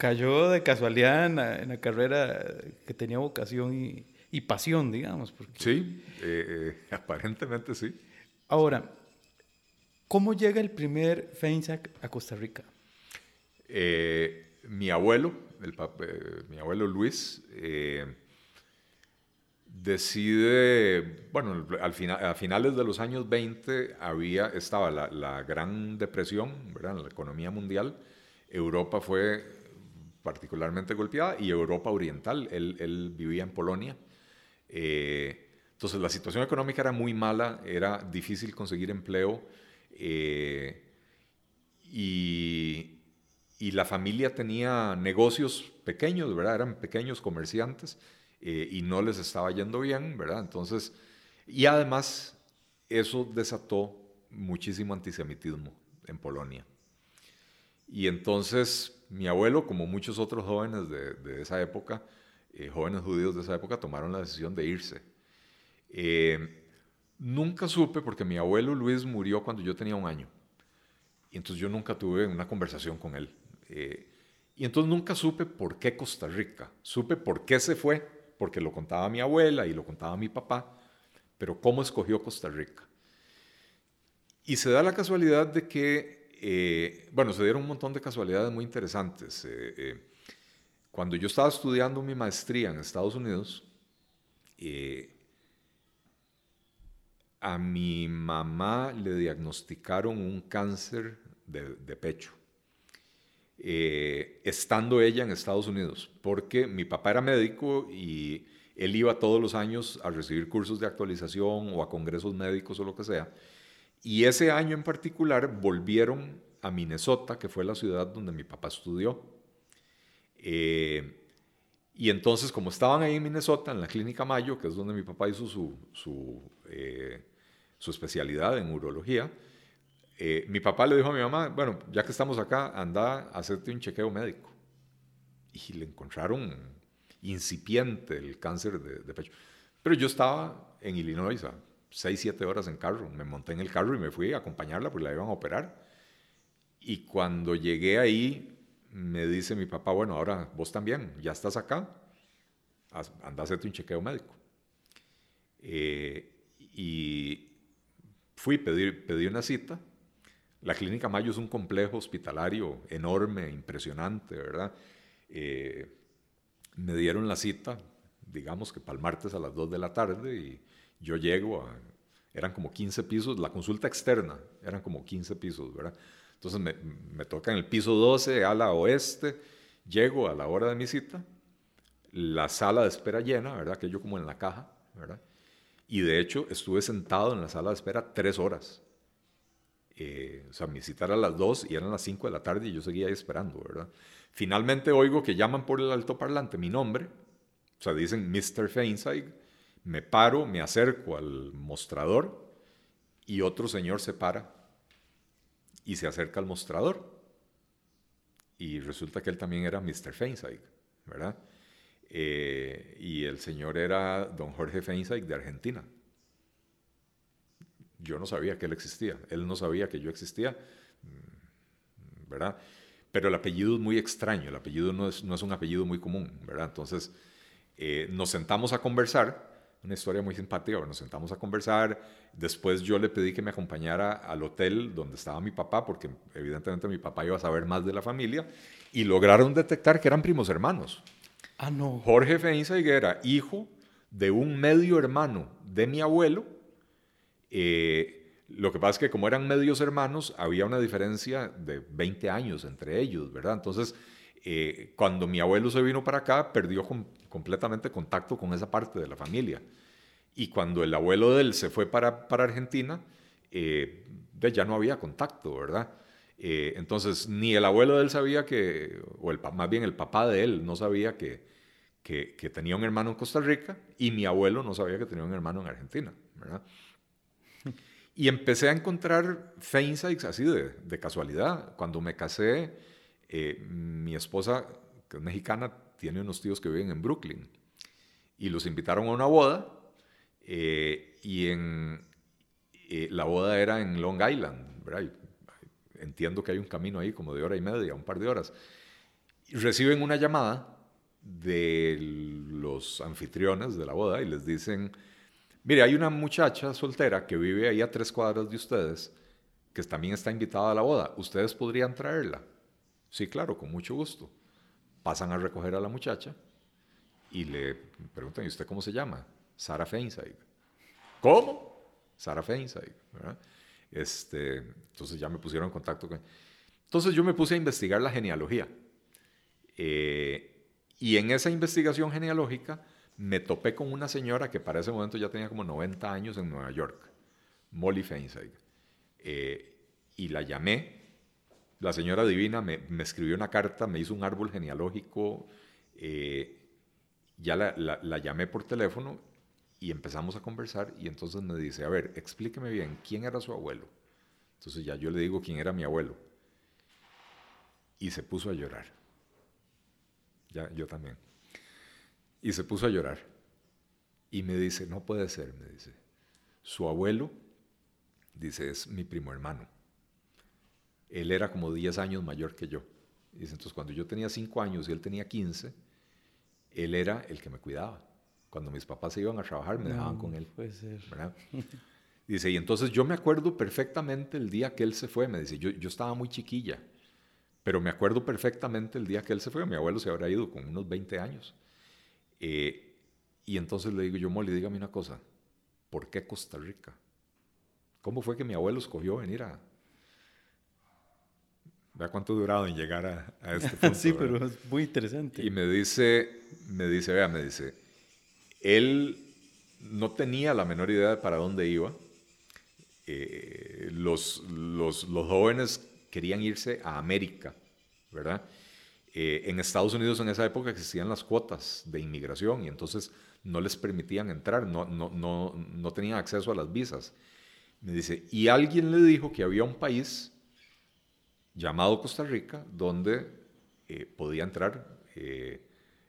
cayó de casualidad en la, carrera que tenía vocación y, y pasión, digamos. Porque... Sí, eh, aparentemente sí. Ahora, ¿cómo llega el primer FEINSAC a Costa Rica? Eh, mi abuelo, el, mi abuelo Luis, decide, bueno, al final, a finales de los años 20 había, estaba la, Gran Depresión, ¿verdad? la economía mundial, Europa fue particularmente golpeada y Europa Oriental, él, vivía en Polonia. Eh, entonces la situación económica era muy mala, era difícil conseguir empleo eh, y, y la familia tenía negocios pequeños, ¿verdad? Eran pequeños comerciantes eh, y no les estaba yendo bien, ¿verdad? Entonces, y además eso desató muchísimo antisemitismo en Polonia. Y entonces mi abuelo, como muchos otros jóvenes de, esa época, eh, jóvenes judíos de esa época, tomaron la decisión de irse. Eh, nunca supe, porque mi abuelo Luis murió cuando yo tenía un año. Y entonces yo nunca tuve una conversación con él. y entonces nunca supe por qué Costa Rica. Supe por qué se fue, porque lo contaba mi abuela y lo contaba mi papá, pero cómo escogió Costa Rica. Y se da la casualidad de que, eh, bueno, se dieron un montón de casualidades muy interesantes. Eh, eh, cuando yo estaba estudiando mi maestría en Estados Unidos, a mi mamá le diagnosticaron un cáncer de pecho. Eh, estando ella en Estados Unidos, porque mi papá era médico y él iba todos los años a recibir cursos de actualización o a congresos médicos o lo que sea. Y ese año en particular volvieron a Minnesota, que fue la ciudad donde mi papá estudió. Eh, y entonces, como estaban ahí en Minnesota, en la Clínica Mayo, que es donde mi papá hizo su, su, eh, especialidad en urología, eh, mi papá le dijo a mi mamá, bueno, ya que estamos acá, anda a hacerte un chequeo médico. Y le encontraron incipiente el cáncer de, pecho. Pero yo estaba en Illinois a 6, 7 horas en carro. Me monté en el carro y me fui a acompañarla porque la iban a operar. Y cuando llegué ahí, me dice mi papá, bueno, ahora vos también, ya estás acá, anda a hacerte un chequeo médico. Eh, y fui, pedí, pedí una cita la Clínica Mayo es un complejo hospitalario enorme, impresionante, ¿verdad? Eh, me dieron la cita, digamos que para el martes a las 2 de la tarde, yo llego a, eran como 15 pisos, la consulta externa eran como 15 pisos, ¿verdad? Entonces me, me toca en el piso 12, a la oeste, llego a la hora de mi cita, la sala de espera llena, ¿verdad? Que yo como en la caja, ¿verdad? Y de hecho estuve sentado en la sala de espera tres horas eh, o sea, mi cita era a las 2 y eran las 5 de la tarde y yo seguía ahí esperando, ¿verdad? Finalmente oigo que llaman por el altoparlante mi nombre, o sea, dicen Mr. Feinstein, me paro, me acerco al mostrador y otro señor se para y se acerca al mostrador. Y resulta que él también era Mr. Feinstein, ¿verdad? Eh, y el señor era don Jorge Feinstein de Argentina yo no sabía que él existía, él no sabía que yo existía, ¿verdad? Pero el apellido es muy extraño, el apellido no es, no es un apellido muy común, ¿verdad? Entonces eh, nos sentamos a conversar, una historia muy simpática, nos sentamos a conversar, después yo le pedí que me acompañara al hotel donde estaba mi papá, porque evidentemente mi papá iba a saber más de la familia, y lograron detectar que eran primos hermanos. Ah, no. Jorge Feinza Higuera, hijo de un medio hermano de mi abuelo, eh, lo que pasa es que como eran medios hermanos, había una diferencia de 20 años entre ellos, ¿verdad? Entonces, eh, cuando mi abuelo se vino para acá, perdió completamente contacto con esa parte de la familia. Y cuando el abuelo de él se fue para, para Argentina, eh, ya no había contacto, ¿verdad? entonces, ni el abuelo de él sabía que, o el, más bien el papá de él no sabía que, que, que tenía un hermano en Costa Rica, y mi abuelo no sabía que tenía un hermano en Argentina, ¿verdad? Y empecé a encontrar Feinsights así de, de, casualidad. Cuando me casé, eh, mi esposa que es mexicana, tiene unos tíos que viven en Brooklyn. Y los invitaron a una boda. Eh, y en, eh, la boda era en Long Island. entiendo que hay un camino ahí como de hora y media, un par de horas. Reciben una llamada de los anfitriones de la boda y les dicen, mire, hay una muchacha soltera que vive ahí a tres cuadras de ustedes, que también está invitada a la boda. ¿Ustedes podrían traerla? Sí, claro, con mucho gusto. Pasan a recoger a la muchacha y le preguntan, ¿y usted cómo se llama? Sara Feinstein. ¿Cómo? Sara Feinstein. Este, entonces ya me pusieron en contacto con... Entonces yo me puse a investigar la genealogía. Eh, y en esa investigación genealógica me topé con una señora que para ese momento ya tenía como 90 años en Nueva York, Molly Feinstein. Eh, y la llamé. La señora divina me, escribió una carta, me hizo un árbol genealógico. Eh, ya la, la, llamé por teléfono y empezamos a conversar y entonces me dice, a ver, explíqueme bien, ¿quién era su abuelo? Entonces ya yo le digo quién era mi abuelo. Y se puso a llorar. Ya, yo también. Y se puso a llorar. Y me dice, no puede ser, me dice. Su abuelo, dice, es mi primo hermano. Él era como 10 años mayor que yo. Dice, entonces cuando yo tenía 5 años y él tenía 15, él era el que me cuidaba cuando mis papás se iban a trabajar, me dejaban con él. Puede ser. Dice, y entonces yo me acuerdo perfectamente el día que él se fue. Me dice, yo, yo estaba muy chiquilla, pero me acuerdo perfectamente el día que él se fue. Mi abuelo se habrá ido con unos 20 años. Eh, y entonces le digo yo, Molly, dígame una cosa. ¿Por qué Costa Rica? ¿Cómo fue que mi abuelo escogió venir a... Vea cuánto durado en llegar a, a este punto. sí, pero es muy interesante. Y me dice, me dice, vea, me dice, él no tenía la menor idea de para dónde iba. Eh, los, los, jóvenes querían irse a América, ¿verdad? Eh, en Estados Unidos en esa época existían las cuotas de inmigración y entonces no les permitían entrar, no, no, no, no tenían acceso a las visas. Me dice, y alguien le dijo que había un país llamado Costa Rica donde eh, podía entrar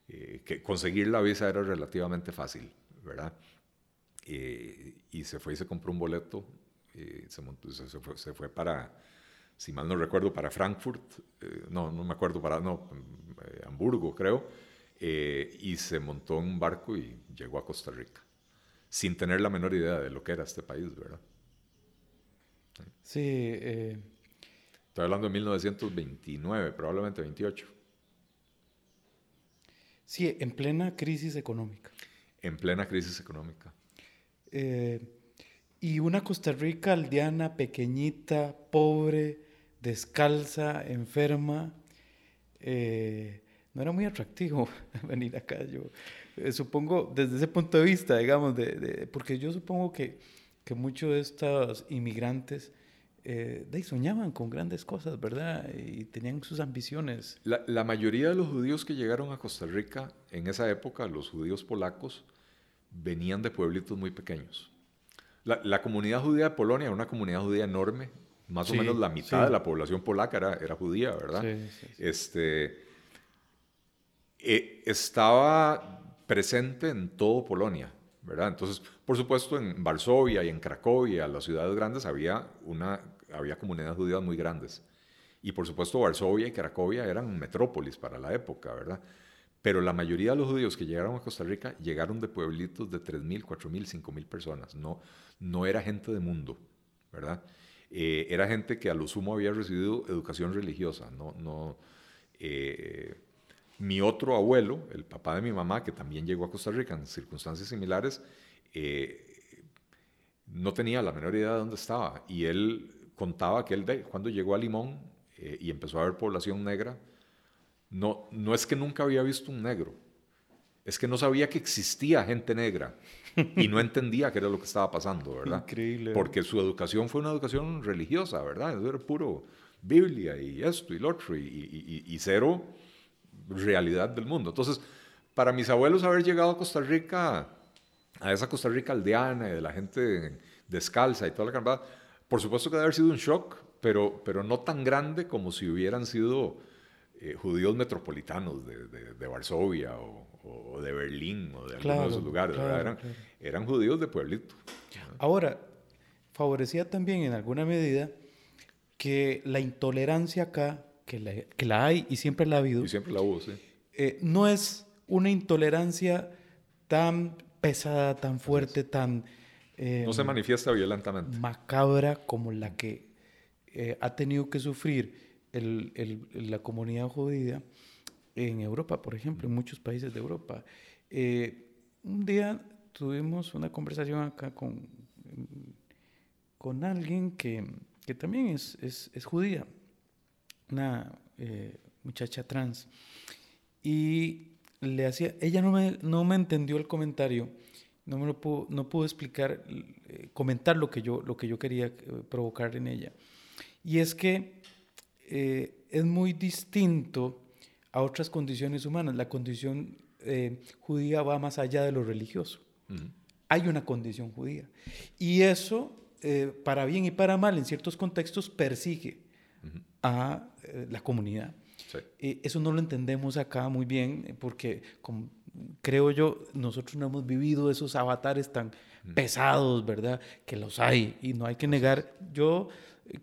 eh, que conseguir la visa era relativamente fácil, ¿verdad? Eh, y se fue y se compró un boleto, eh, se, fue, se, fue, para, si mal no recuerdo, para Frankfurt, no, no me acuerdo, para, no, Hamburgo creo, y se montó en un barco y llegó a Costa Rica, sin tener la menor idea de lo que era este país, ¿verdad? Sí. Estoy hablando de 1929, probablemente 28. Sí, en plena crisis económica. En plena crisis económica. Eh, y una Costa Rica aldeana, pequeñita, pobre, descalza, enferma. Eh, no era muy atractivo venir acá. Yo eh, supongo, desde ese punto de vista, digamos, de, porque yo supongo que, que muchos de estos inmigrantes eh, soñaban con grandes cosas, ¿verdad? Y tenían sus ambiciones. La, mayoría de los judíos que llegaron a Costa Rica en esa época, los judíos polacos, venían de pueblitos muy pequeños. La, comunidad judía de Polonia era una comunidad judía enorme, más o menos la mitad de la población polaca era, era judía, ¿verdad? Sí, este, eh, estaba presente en todo Polonia, ¿verdad? Entonces, por supuesto, en Varsovia y en Cracovia, las ciudades grandes, había, una, había comunidades judías muy grandes. Y por supuesto, Varsovia y Cracovia eran metrópolis para la época, ¿verdad? Pero la mayoría de los judíos que llegaron a Costa Rica llegaron de pueblitos de 3.000, 4.000, 5.000 personas. No, no era gente de mundo, ¿verdad? Eh, era gente que a lo sumo había recibido educación religiosa. No, no, eh, mi otro abuelo, el papá de mi mamá, que también llegó a Costa Rica en circunstancias similares, eh, no tenía la menor idea de dónde estaba. Y él contaba que él, cuando llegó a Limón eh, y empezó a ver población negra, no, no es que nunca había visto un negro, es que no sabía que existía gente negra y no entendía qué era lo que estaba pasando, ¿verdad? Increíble. Porque su educación fue una educación religiosa, ¿verdad? Eso era puro Biblia y esto y lo otro y, y cero realidad del mundo. Entonces, para mis abuelos haber llegado a Costa Rica, a esa Costa Rica aldeana y de la gente descalza y toda la caramba, por supuesto que debe haber sido un shock, pero, pero no tan grande como si hubieran sido eh, judíos metropolitanos de, de, Varsovia o, de Berlín o de algunos de esos lugares, eran, eran, judíos de pueblito. Ahora, favorecía también en alguna medida que la intolerancia acá, que la, que la hay y siempre la ha habido, y siempre la hubo, sí. Eh, no es una intolerancia tan pesada, tan fuerte, tan... no se manifiesta violentamente. Macabra como la que ha tenido que sufrir el, la comunidad judía en Europa, por ejemplo, en muchos países de Europa. Eh, un día tuvimos una conversación acá con, con alguien que, que también es, es, es, judía, una eh, muchacha trans, y le hacía, ella no me, no me entendió el comentario, no me lo pudo, no pudo explicar, eh, comentar lo que, yo, lo que yo quería provocar en ella. Y es que eh, es muy distinto a otras condiciones humanas. La condición eh, judía va más allá de lo religioso. Hay una condición judía. Y eso, eh, para bien y para mal, en ciertos contextos, persigue a la comunidad. eso no lo entendemos acá muy bien porque, creo yo, nosotros no hemos vivido esos avatares tan pesados, ¿verdad? Que los hay y no hay que negar. Yo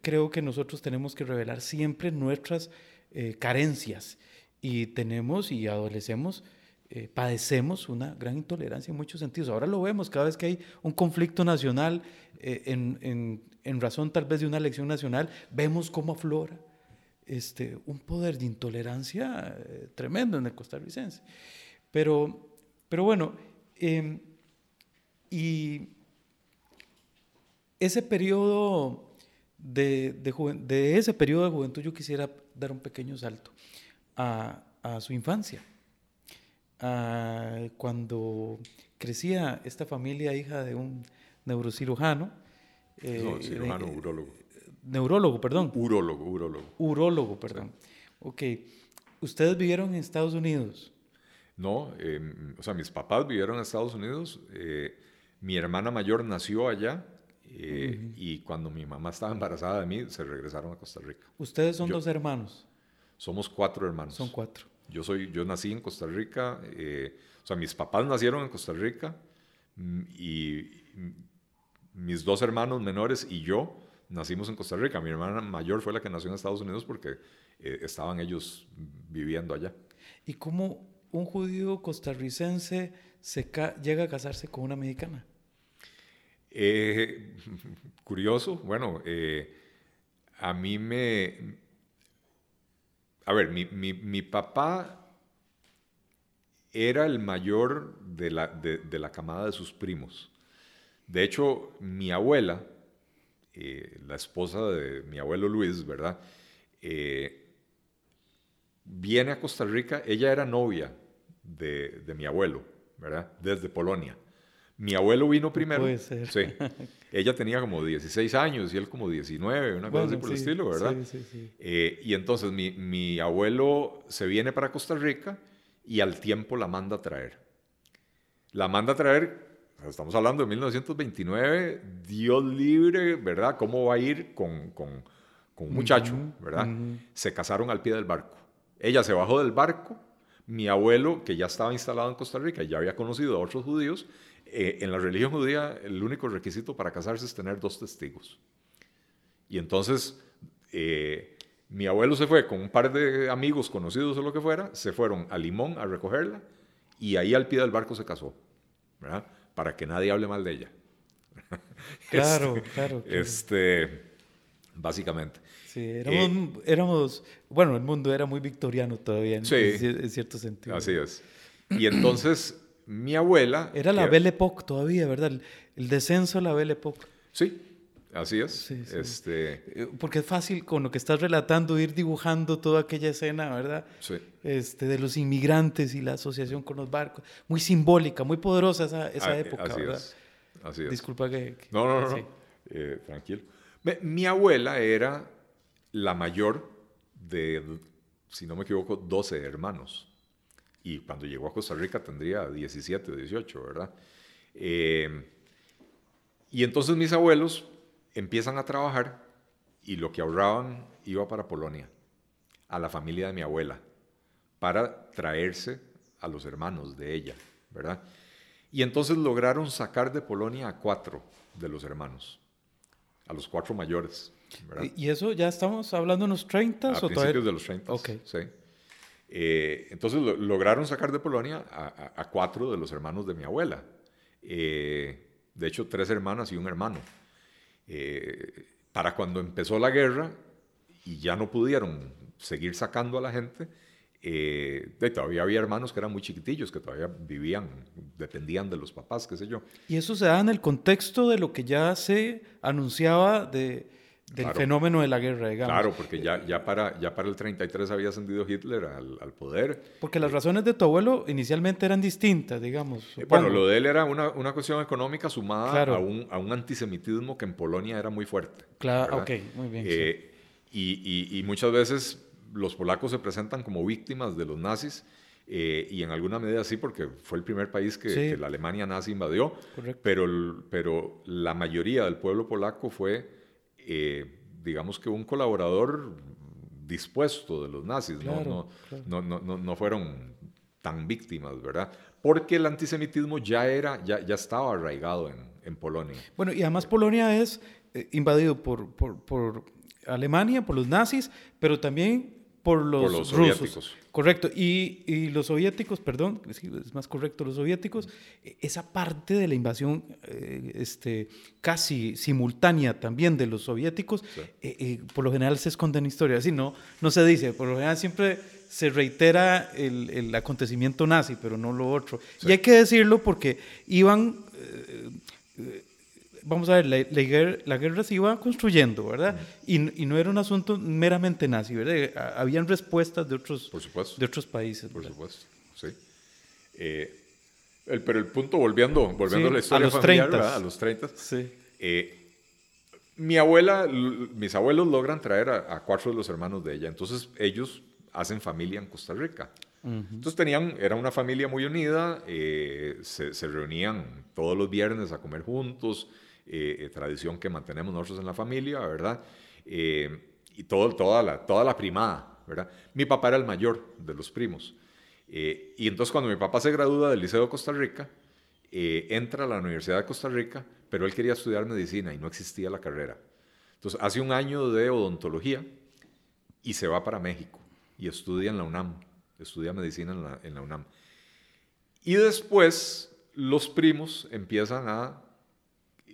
creo que nosotros tenemos que revelar siempre nuestras eh, carencias y tenemos y adolecemos, eh, padecemos una gran intolerancia en muchos sentidos. Ahora lo vemos cada vez que hay un conflicto nacional, eh, en, en, razón tal vez de una elección nacional, vemos cómo aflora este, un poder de intolerancia tremendo en el costarricense. Pero, pero bueno, em, y ese periodo de, de, ese periodo de juventud yo quisiera dar un pequeño salto a, a su infancia. cuando crecía esta familia hija de un neurocirujano. Eh, no, cirujano, urólogo. Neurólogo, perdón. Urólogo, urólogo. Urólogo, perdón. Ok. ¿Ustedes vivieron en Estados Unidos? No, em, o sea, mis papás vivieron en Estados Unidos. Eh, mi hermana mayor nació allá eh, y cuando mi mamá estaba embarazada de mí, se regresaron a Costa Rica. ¿Ustedes son dos hermanos? Somos cuatro hermanos. Son cuatro. Yo, soy, yo nací en Costa Rica, eh, o sea, mis papás nacieron en Costa Rica mm, y mis dos hermanos menores y yo nacimos en Costa Rica. Mi hermana mayor fue la que nació en Estados Unidos porque eh, estaban ellos viviendo allá. ¿Y cómo un judío costarricense se llega a casarse con una mexicana? Eh, curioso, bueno, eh, a mí me... A ver, mi, mi, papá era el mayor de la, de, la, camada de sus primos. De hecho, mi abuela, eh, la esposa de mi abuelo Luis, ¿verdad? viene a Costa Rica, ella era novia de, de mi abuelo, ¿verdad? Desde Polonia. Mi abuelo vino primero. Puede ser. Sí. Ella tenía como 16 años y él como 19, una cosa así por el estilo, ¿verdad? Sí, sí, sí. Eh, y entonces mi, mi, abuelo se viene para Costa Rica y al tiempo la manda a traer. La manda a traer, estamos hablando de 1929, Dios libre, ¿verdad? ¿Cómo va a ir con, con, con un muchacho, ¿verdad? Se casaron al pie del barco. Ella se bajó del barco. Mi abuelo, que ya estaba instalado en Costa Rica y ya había conocido a otros judíos, eh, en la religión judía el único requisito para casarse es tener dos testigos. Y entonces eh, mi abuelo se fue con un par de amigos conocidos o lo que fuera, se fueron a Limón a recogerla y ahí al pie del barco se casó, ¿verdad? Para que nadie hable mal de ella. Claro, este, claro, Este, básicamente. Sí, éramos, bueno, el mundo era muy victoriano todavía en, sí, en cierto sentido. Así es. Y entonces mi abuela... Era la Belle Époque todavía, ¿verdad? El, descenso de la Belle Époque. Sí, así es. Este... Eh, porque es fácil con lo que estás relatando ir dibujando toda aquella escena, ¿verdad? Sí. Este, de los inmigrantes y la asociación con los barcos. Muy simbólica, muy poderosa esa, esa ah, época, así ¿verdad? Es. Así es. Disculpa que... no, no, no. Eh, tranquilo. Mi abuela era la mayor de, si no me equivoco, 12 hermanos y cuando llegó a Costa Rica tendría 17 o 18, ¿verdad? Eh, y entonces mis abuelos empiezan a trabajar y lo que ahorraban iba para Polonia. a la familia de mi abuela para traerse a los hermanos de ella, ¿verdad? Y entonces lograron sacar de Polonia a cuatro de los hermanos, a los cuatro mayores. ¿Y eso ya estamos hablando en los 30 a o principios de los 30. Ok. Sí. Eh, entonces lograron sacar de Polonia a, cuatro de los hermanos de mi abuela. Eh, de hecho, tres hermanas y un hermano. Eh, para cuando empezó la guerra y ya no pudieron seguir sacando a la gente, todavía había hermanos que eran muy chiquitillos, que todavía vivían, dependían de los papás, qué sé yo. Y eso se da en el contexto de lo que ya se anunciaba de del fenómeno de la guerra, digamos. Claro, porque ya, ya, para, ya para el 33 había ascendido Hitler al, al poder. Porque las razones de tu abuelo inicialmente eran distintas, digamos. Eh, bueno, lo de él era una, una cuestión económica sumada a, un, a, un, antisemitismo que en Polonia era muy fuerte. Claro, ok, muy bien. Eh, y, y, muchas veces los polacos se presentan como víctimas de los nazis. Eh, y en alguna medida sí, porque fue el primer país que, la Alemania nazi invadió, pero, pero la mayoría del pueblo polaco fue eh, digamos que un colaborador dispuesto de los nazis, ¿no? No, no, no, no, fueron tan víctimas, ¿verdad? Porque el antisemitismo ya, era, ya, ya estaba arraigado en, en Polonia. Bueno, y además Polonia es eh, invadido por, por, por Alemania, por los nazis, pero también por los, rusos. Soviéticos. Correcto. Y, y, los soviéticos, perdón, es más correcto, los soviéticos, e, esa parte de la invasión eh, este, casi simultánea también de los soviéticos, eh, eh, por lo general se esconde en historia. Así no, no se dice, por lo general siempre se reitera el, el acontecimiento nazi, pero no lo otro. Y hay que decirlo porque iban vamos a ver, la, guerra, se iba construyendo, ¿verdad? Y, no era un asunto meramente nazi, ¿verdad? Habían respuestas de otros, De otros países. Por supuesto, sí. Eh, pero el punto, volviendo, volviendo a la historia a los familiar, 30. A los 30. Sí. Eh, mi abuela, mis abuelos logran traer a, cuatro de los hermanos de ella, entonces ellos hacen familia en Costa Rica. Entonces tenían, era una familia muy unida, eh, se, se, reunían todos los viernes a comer juntos, eh, eh, tradición que mantenemos nosotros en la familia, ¿verdad? Eh, y todo, toda, la, toda la primada, ¿verdad? Mi papá era el mayor de los primos. y entonces cuando mi papá se gradúa del Liceo de Costa Rica, entra a la Universidad de Costa Rica, pero él quería estudiar medicina y no existía la carrera. Entonces hace un año de odontología y se va para México y estudia en la UNAM, estudia medicina en la UNAM. Y después los primos empiezan a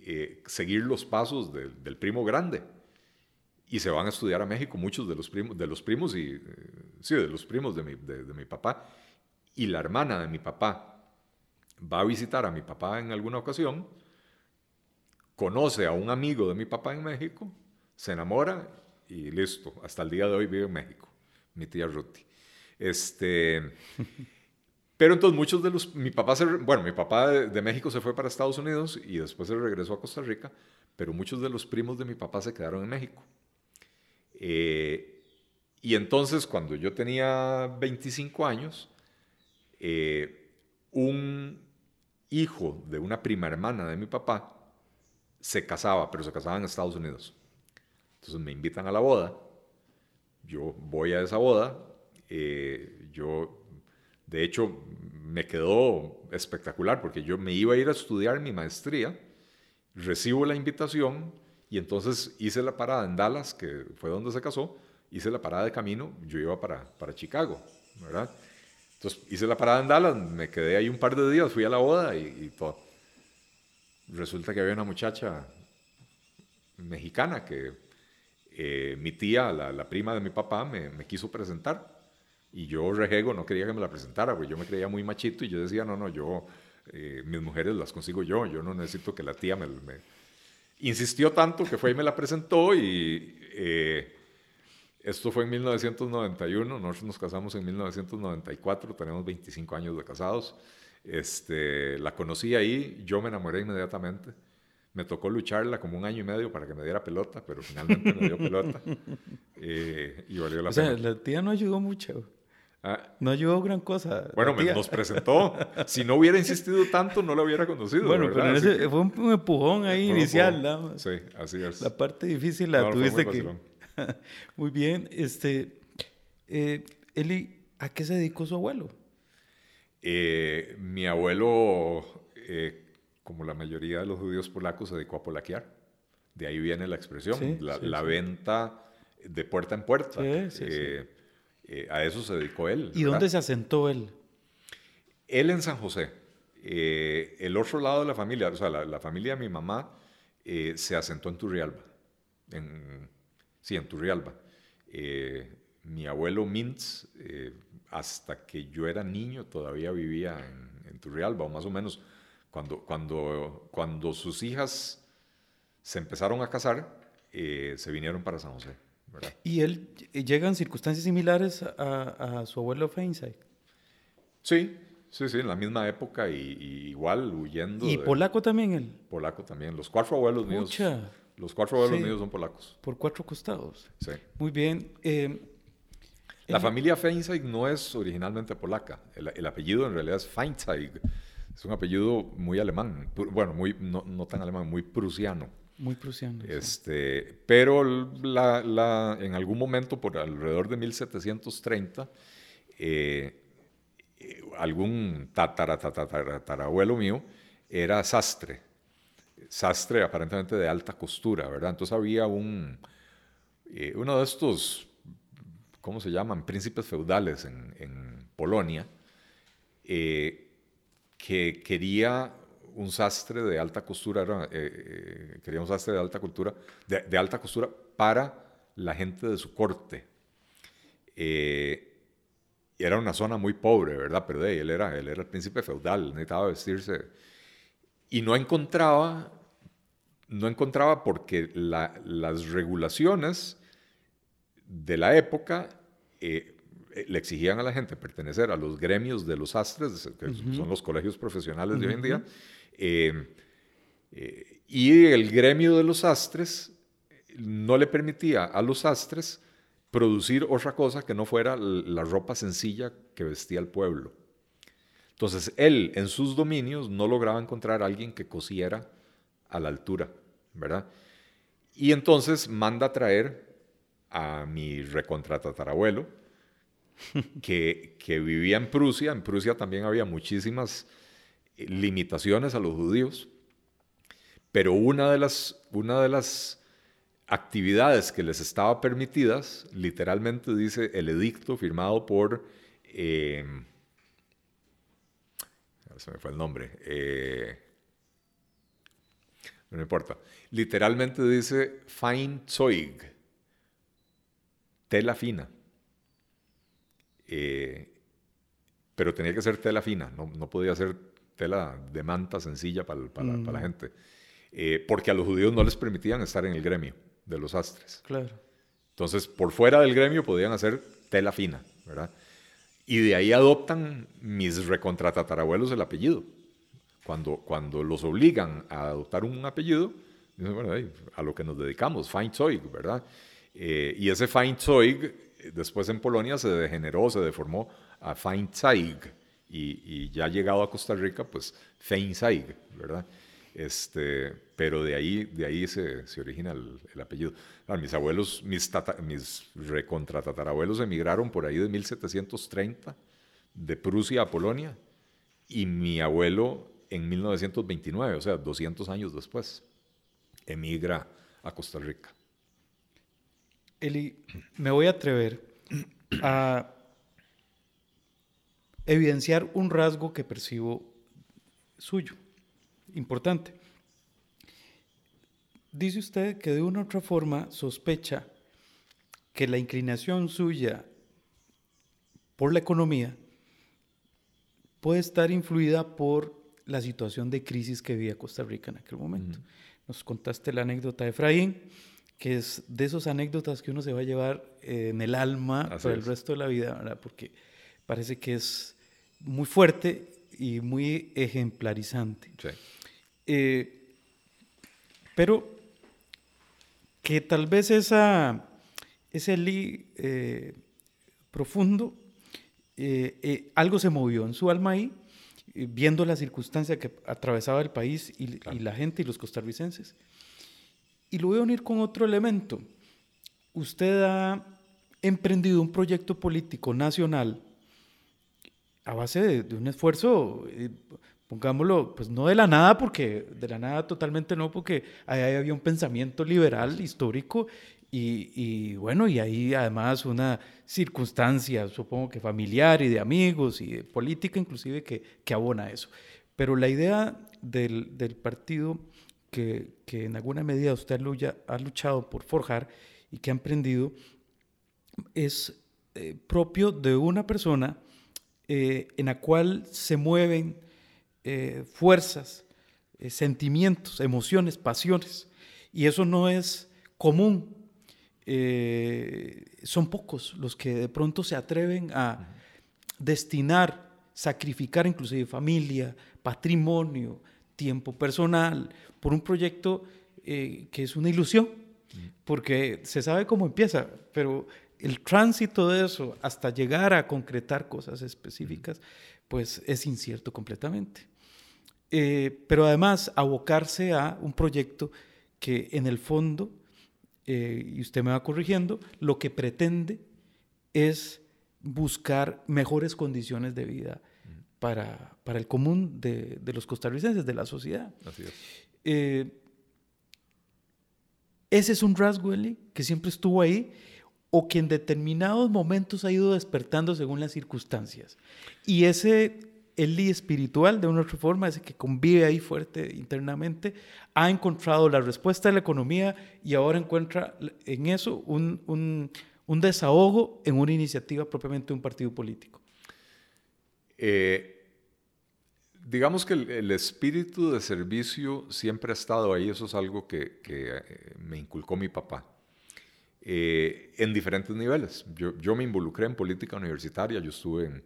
eh, seguir los pasos del primo grande. Y se van a estudiar a México muchos de los primos, de los primos y, eh, sí, de los primos de mi, de, mi papá. Y la hermana de mi papá va a visitar a mi papá en alguna ocasión, conoce a un amigo de mi papá en México, se enamora y listo. Hasta el día de hoy vive en México, mi tía Ruti. Este, Pero entonces muchos de los, mi papá, se, bueno, mi papá de, México se fue para Estados Unidos y después se regresó a Costa Rica, pero muchos de los primos de mi papá se quedaron en México. Eh, y entonces cuando yo tenía 25 años, eh, un hijo de una prima hermana de mi papá se casaba, pero se casaba en Estados Unidos. Entonces me invitan a la boda, yo voy a esa boda, eh, yo de hecho, me quedó espectacular porque yo me iba a ir a estudiar mi maestría, recibo la invitación y entonces hice la parada en Dallas, que fue donde se casó, hice la parada de camino, yo iba para, para Chicago, ¿verdad? Entonces hice la parada en Dallas, me quedé ahí un par de días, fui a la boda y, todo. Resulta que había una muchacha mexicana que eh, mi tía, la, prima de mi papá, me quiso presentar y yo, rejego, no quería que me la presentara, porque yo me creía muy machito y yo decía, no, no, yo, eh, mis mujeres las consigo yo, yo no necesito que la tía me... Insistió tanto que fue y me la presentó y eh, esto fue en 1991, nosotros nos casamos en 1994, tenemos 25 años de casados. Este, la conocí ahí, yo me enamoré inmediatamente. Me tocó lucharla como un año y medio para que me diera pelota, pero finalmente me dio pelota eh, y valió la o pena. Sea, la tía no ayudó mucho. Ah. no ayudó gran cosa. Bueno, me nos presentó. Si no hubiera insistido tanto, no lo hubiera conocido. Bueno, pero ese fue un empujón ahí inicial. Sí, así es. La parte difícil la tuviste que. muy bien. Este, Eh, Eli, ¿a qué se dedicó su abuelo? Eh, mi abuelo, eh, como la mayoría de los judíos polacos, se dedicó a polaquear. De ahí viene la expresión, la, venta de puerta en puerta. Eh, a eso se dedicó él. ¿Y dónde se asentó él? Él en San José. el otro lado de la familia, o sea, la, familia de mi mamá se asentó en Turrialba. En, sí, en Turrialba. mi abuelo Mintz hasta que yo era niño todavía vivía en, en Turrialba, o más o menos cuando, cuando, cuando sus hijas se empezaron a casar, eh, se vinieron para San José. ¿Y él llega en circunstancias similares a, a su abuelo Feinstein? Sí, sí, sí, en la misma época y, igual huyendo. ¿Y polaco también él? Polaco también. Los cuatro abuelos míos. Los cuatro abuelos míos son polacos. Por cuatro costados. Sí. Muy bien. Eh, la familia Feinstein no es originalmente polaca. El, apellido en realidad es Feinstein. Es un apellido muy alemán. Bueno, muy, no, tan alemán, muy prusiano. Muy prusiano. Este, Pero la, en algún momento, por alrededor de 1730, eh, algún tatarabuelo mío era sastre. Sastre aparentemente de alta costura, ¿verdad? Entonces había un, eh, uno de estos ¿cómo se llaman? Príncipes feudales en, Polonia, eh, que quería un sastre de alta costura, eh, eh, quería un sastre de alta cultura, de, alta costura para la gente de su corte. era una zona muy pobre, ¿verdad? Pero él, era, él era el príncipe feudal, necesitaba vestirse. Y no encontraba, no encontraba porque las regulaciones de la época eh, le exigían a la gente pertenecer a los gremios de los sastres, que son los colegios profesionales de hoy en día, eh, eh, y el gremio de los sastres no le permitía a los sastres producir otra cosa que no fuera la ropa sencilla que vestía el pueblo. Entonces, él en sus dominios no lograba encontrar a alguien que cosiera a la altura, ¿verdad? Y entonces manda a traer a mi recontratatarabuelo, que, que vivía en Prusia. En Prusia también había muchísimas limitaciones a los judíos, pero una de las, una de las actividades que les estaba permitidas, literalmente dice el edicto firmado por, eh, se me fue el nombre, eh, no importa, literalmente dice Feinzeug, tela fina. Eh, pero tenía que ser tela fina, no, no, podía ser tela de manta sencilla para, para, la, mm. gente. Eh, porque a los judíos no les permitían estar en el gremio de los astres. Claro. Entonces, por fuera del gremio podían hacer tela fina, ¿verdad? Y de ahí adoptan mis recontratatarabuelos el apellido. Cuando, cuando los obligan a adoptar un apellido, dicen, bueno, a lo que nos dedicamos, Feinzeug, ¿verdad? Eh, y ese Feinzeug eh, después en Polonia se degeneró, se deformó a Feinzeig y, y ya llegado a Costa Rica, pues Feinzeig, ¿verdad? Este, pero de ahí, de ahí se, se origina el, apellido. mis abuelos, mis, mis recontratatarabuelos emigraron por ahí de 1730 de Prusia a Polonia y mi abuelo en 1929, o sea, 200 años después, emigra a Costa Rica. Eli, me voy a atrever a evidenciar un rasgo que percibo suyo, importante. Dice usted que de una u otra forma sospecha que la inclinación suya por la economía puede estar influida por la situación de crisis que vivía Costa Rica en aquel momento. Nos contaste la anécdota de Efraín, que es de esas anécdotas que uno se va a llevar eh, en el alma por el resto de la vida, ¿verdad? porque parece que es muy fuerte y muy ejemplarizante. Sí. Eh, pero que tal vez esa, ese li eh, profundo, algo se movió en su alma ahí, viendo la circunstancia que atravesaba el país y, y la gente y los costarricenses. Y lo voy a unir con otro elemento. Usted ha emprendido un proyecto político nacional a base de, un esfuerzo, eh, pongámoslo, pues no de la nada, porque de la nada totalmente no, porque ahí había un pensamiento liberal histórico y, bueno, y ahí además una circunstancia, supongo que familiar y de amigos y de política inclusive que, que abona eso. Pero la idea del, del partido que, que, en alguna medida usted ha luchado por forjar y que ha emprendido es eh, propio de una persona eh, en la cual se mueven eh, fuerzas, sentimientos, emociones, pasiones. Y eso no es común. son pocos los que de pronto se atreven a destinar, sacrificar inclusive familia, patrimonio, tiempo personal, por un proyecto que es una ilusión, porque se sabe cómo empieza, pero el tránsito de eso hasta llegar a concretar cosas específicas, pues es incierto completamente. Eh, pero además abocarse a un proyecto que en el fondo, eh, y usted me va corrigiendo, lo que pretende es buscar mejores condiciones de vida para, para el común de, de, los costarricenses, de la sociedad. Así es. Eh, ese es un rasgo, que siempre estuvo ahí o que en determinados momentos ha ido despertando según las circunstancias. Y ese el espiritual, de una otra forma, ese que convive ahí fuerte internamente, ha encontrado la respuesta de la economía y ahora encuentra en eso un, un, un desahogo en una iniciativa propiamente de un partido político. Eh, digamos que el, espíritu de servicio siempre ha estado ahí, eso es algo que, que eh, me inculcó mi papá. Eh, en diferentes niveles. Yo, yo, me involucré en política universitaria, yo estuve en,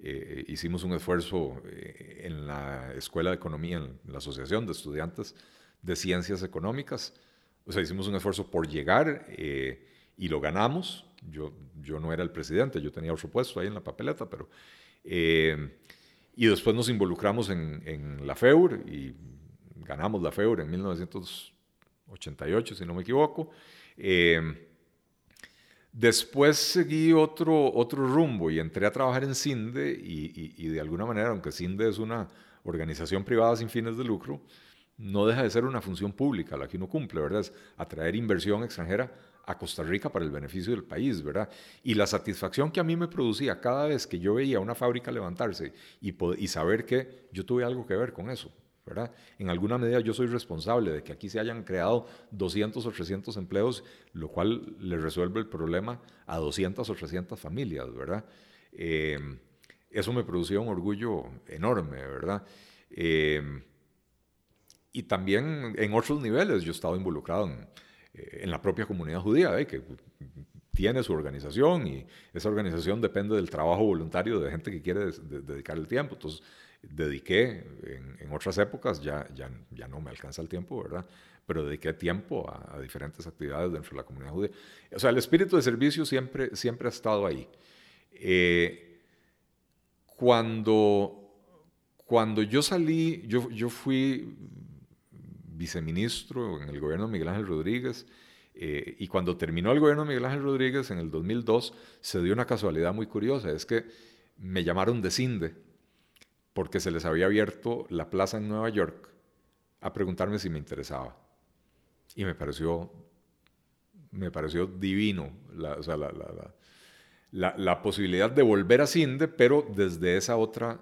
eh, hicimos un esfuerzo eh, en la Escuela de Economía, en la Asociación de Estudiantes de Ciencias Económicas, o sea, hicimos un esfuerzo por llegar y lo ganamos. Yo, yo no era el presidente, yo tenía otro puesto ahí en la papeleta, pero... y después nos involucramos en, en la FEUR y ganamos la FEUR en 1988, si no me equivoco. Eh, Después seguí otro, otro rumbo y entré a trabajar en CINDE y, de alguna manera, aunque CINDE es una organización privada sin fines de lucro, no deja de ser una función pública la que uno cumple, ¿verdad? Es atraer inversión extranjera a Costa Rica para el beneficio del país, ¿verdad? Y la satisfacción que a mí me producía cada vez que yo veía una fábrica levantarse y, y saber que yo tuve algo que ver con eso, ¿verdad? En alguna medida yo soy responsable de que aquí se hayan creado 200 o 300 empleos, lo cual le resuelve el problema a 200 o 300 familias, ¿verdad? Eh, eso me producía un orgullo enorme, ¿verdad? Eh, y también en otros niveles, yo he estado involucrado en, eh, la propia comunidad judía, que tiene su organización y esa organización depende del trabajo voluntario de gente que quiere dedicar el tiempo. Entonces, dediqué en, otras épocas, ya, ya, ya no me alcanza el tiempo, ¿verdad? Pero dediqué tiempo a, diferentes actividades dentro de la comunidad judía. O sea, el espíritu de servicio siempre, siempre ha estado ahí. Eh, cuando, cuando yo salí, yo, yo fui viceministro en el gobierno de Miguel Ángel Rodríguez, eh, y cuando terminó el gobierno de Miguel Ángel Rodríguez en el 2002, se dio una casualidad muy curiosa, es que me llamaron de CINDE porque se les había abierto la plaza en Nueva York a preguntarme si me interesaba. Y me pareció, me pareció divino la, la, la, posibilidad de volver a Cinde, pero desde esa otra,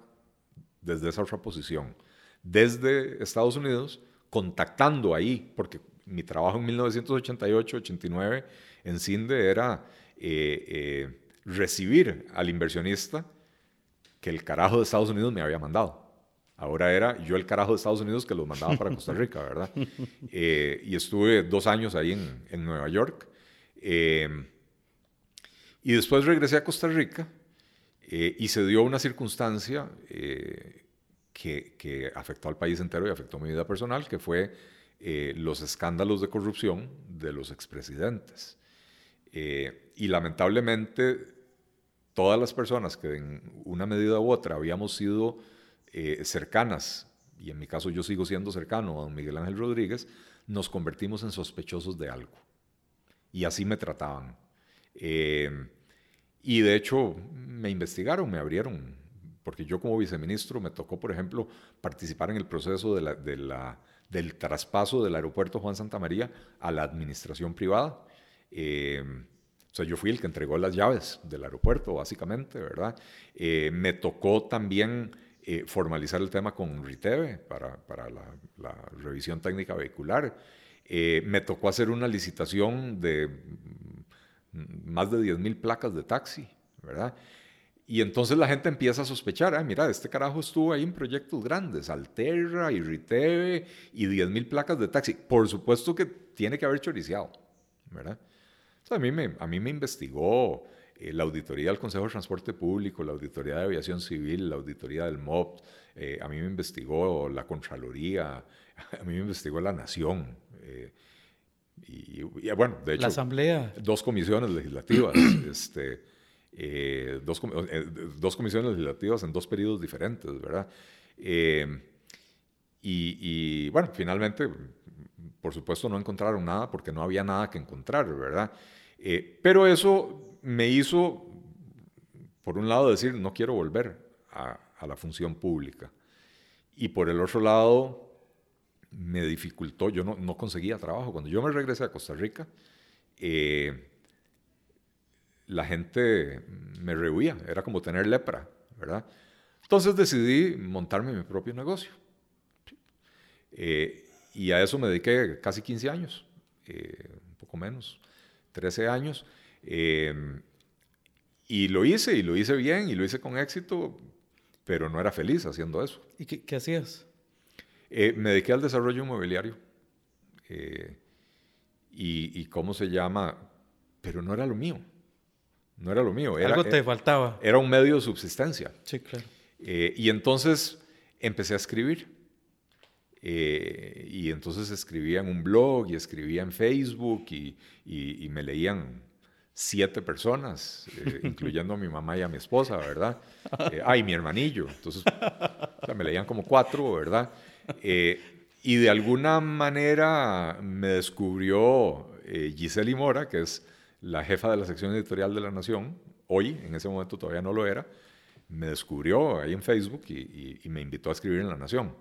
desde esa otra posición. Desde Estados Unidos, contactando ahí, porque mi trabajo en 1988-89 en Cinde era eh, eh, recibir al inversionista que el carajo de Estados Unidos me había mandado. Ahora era yo el carajo de Estados Unidos que los mandaba para Costa Rica, ¿verdad? Eh, y estuve dos años ahí en, en Nueva York. Eh, y después regresé a Costa Rica eh, y se dio una circunstancia que, que, afectó al país entero y afectó mi vida personal, que fue los escándalos de corrupción de los expresidentes. y lamentablemente todas las personas que en una medida u otra habíamos sido eh, cercanas, y en mi caso yo sigo siendo cercano a don Miguel Ángel Rodríguez, nos convertimos en sospechosos de algo. Y así me trataban. y de hecho me investigaron, me abrieron, porque yo como viceministro me tocó, por ejemplo, participar en el proceso del traspaso del aeropuerto Juan Santa María a la administración privada. Eh, o sea, yo fui el que entregó las llaves del aeropuerto, básicamente, ¿verdad? Eh, me tocó también eh, formalizar el tema con RITEVE para, para la, la, revisión técnica vehicular. me tocó hacer una licitación de más de 10.000 placas de taxi, ¿verdad? Y entonces la gente empieza a sospechar, ah, mira, este carajo estuvo ahí en proyectos grandes, Alterra, Irriteve y 10.000 placas de taxi. Por supuesto que tiene que haber choriciado, ¿verdad? A, mí me, a mí me investigó eh, la auditoría del Consejo de Transporte Público, la auditoría de Aviación Civil, la auditoría del MOP, eh, a mí me investigó la Contraloría, a mí me investigó la Nación. Eh, y, bueno, de hecho... La Asamblea. Dos comisiones legislativas, este, eh, dos, eh, dos, comisiones legislativas en dos periodos diferentes, ¿verdad? Eh, y, bueno, finalmente, por supuesto, no encontraron nada porque no había nada que encontrar, ¿verdad? Pero eso me hizo, por un lado, decir, no quiero volver a, la función pública. Y por el otro lado, me dificultó, yo no, no, conseguía trabajo. Cuando yo me regresé a Costa Rica, eh, la gente me rehuía, era como tener lepra, ¿verdad? Entonces decidí montarme mi propio negocio. Eh, y a eso me dediqué casi 15 años, eh, un poco menos, 13 años. y lo hice, y lo hice bien, y lo hice con éxito, pero no era feliz haciendo eso. ¿Y qué, qué hacías? Eh, me dediqué al desarrollo inmobiliario. Eh, y, cómo se llama, pero no era lo mío. No era lo mío. Era, Algo te faltaba. Era un medio de subsistencia. Sí, claro. Eh, y entonces empecé a escribir. Y entonces escribía en un blog y escribía en Facebook y, y me leían siete personas, incluyendo a mi mamá y a mi esposa, ¿verdad? ah, y mi hermanillo. Entonces, me leían como cuatro, ¿verdad? Eh, y de alguna manera me descubrió eh, Giselle Mora, que es la jefa de la sección editorial de La Nación, hoy, en ese momento todavía no lo era, me descubrió ahí en Facebook y, me invitó a escribir en La Nación.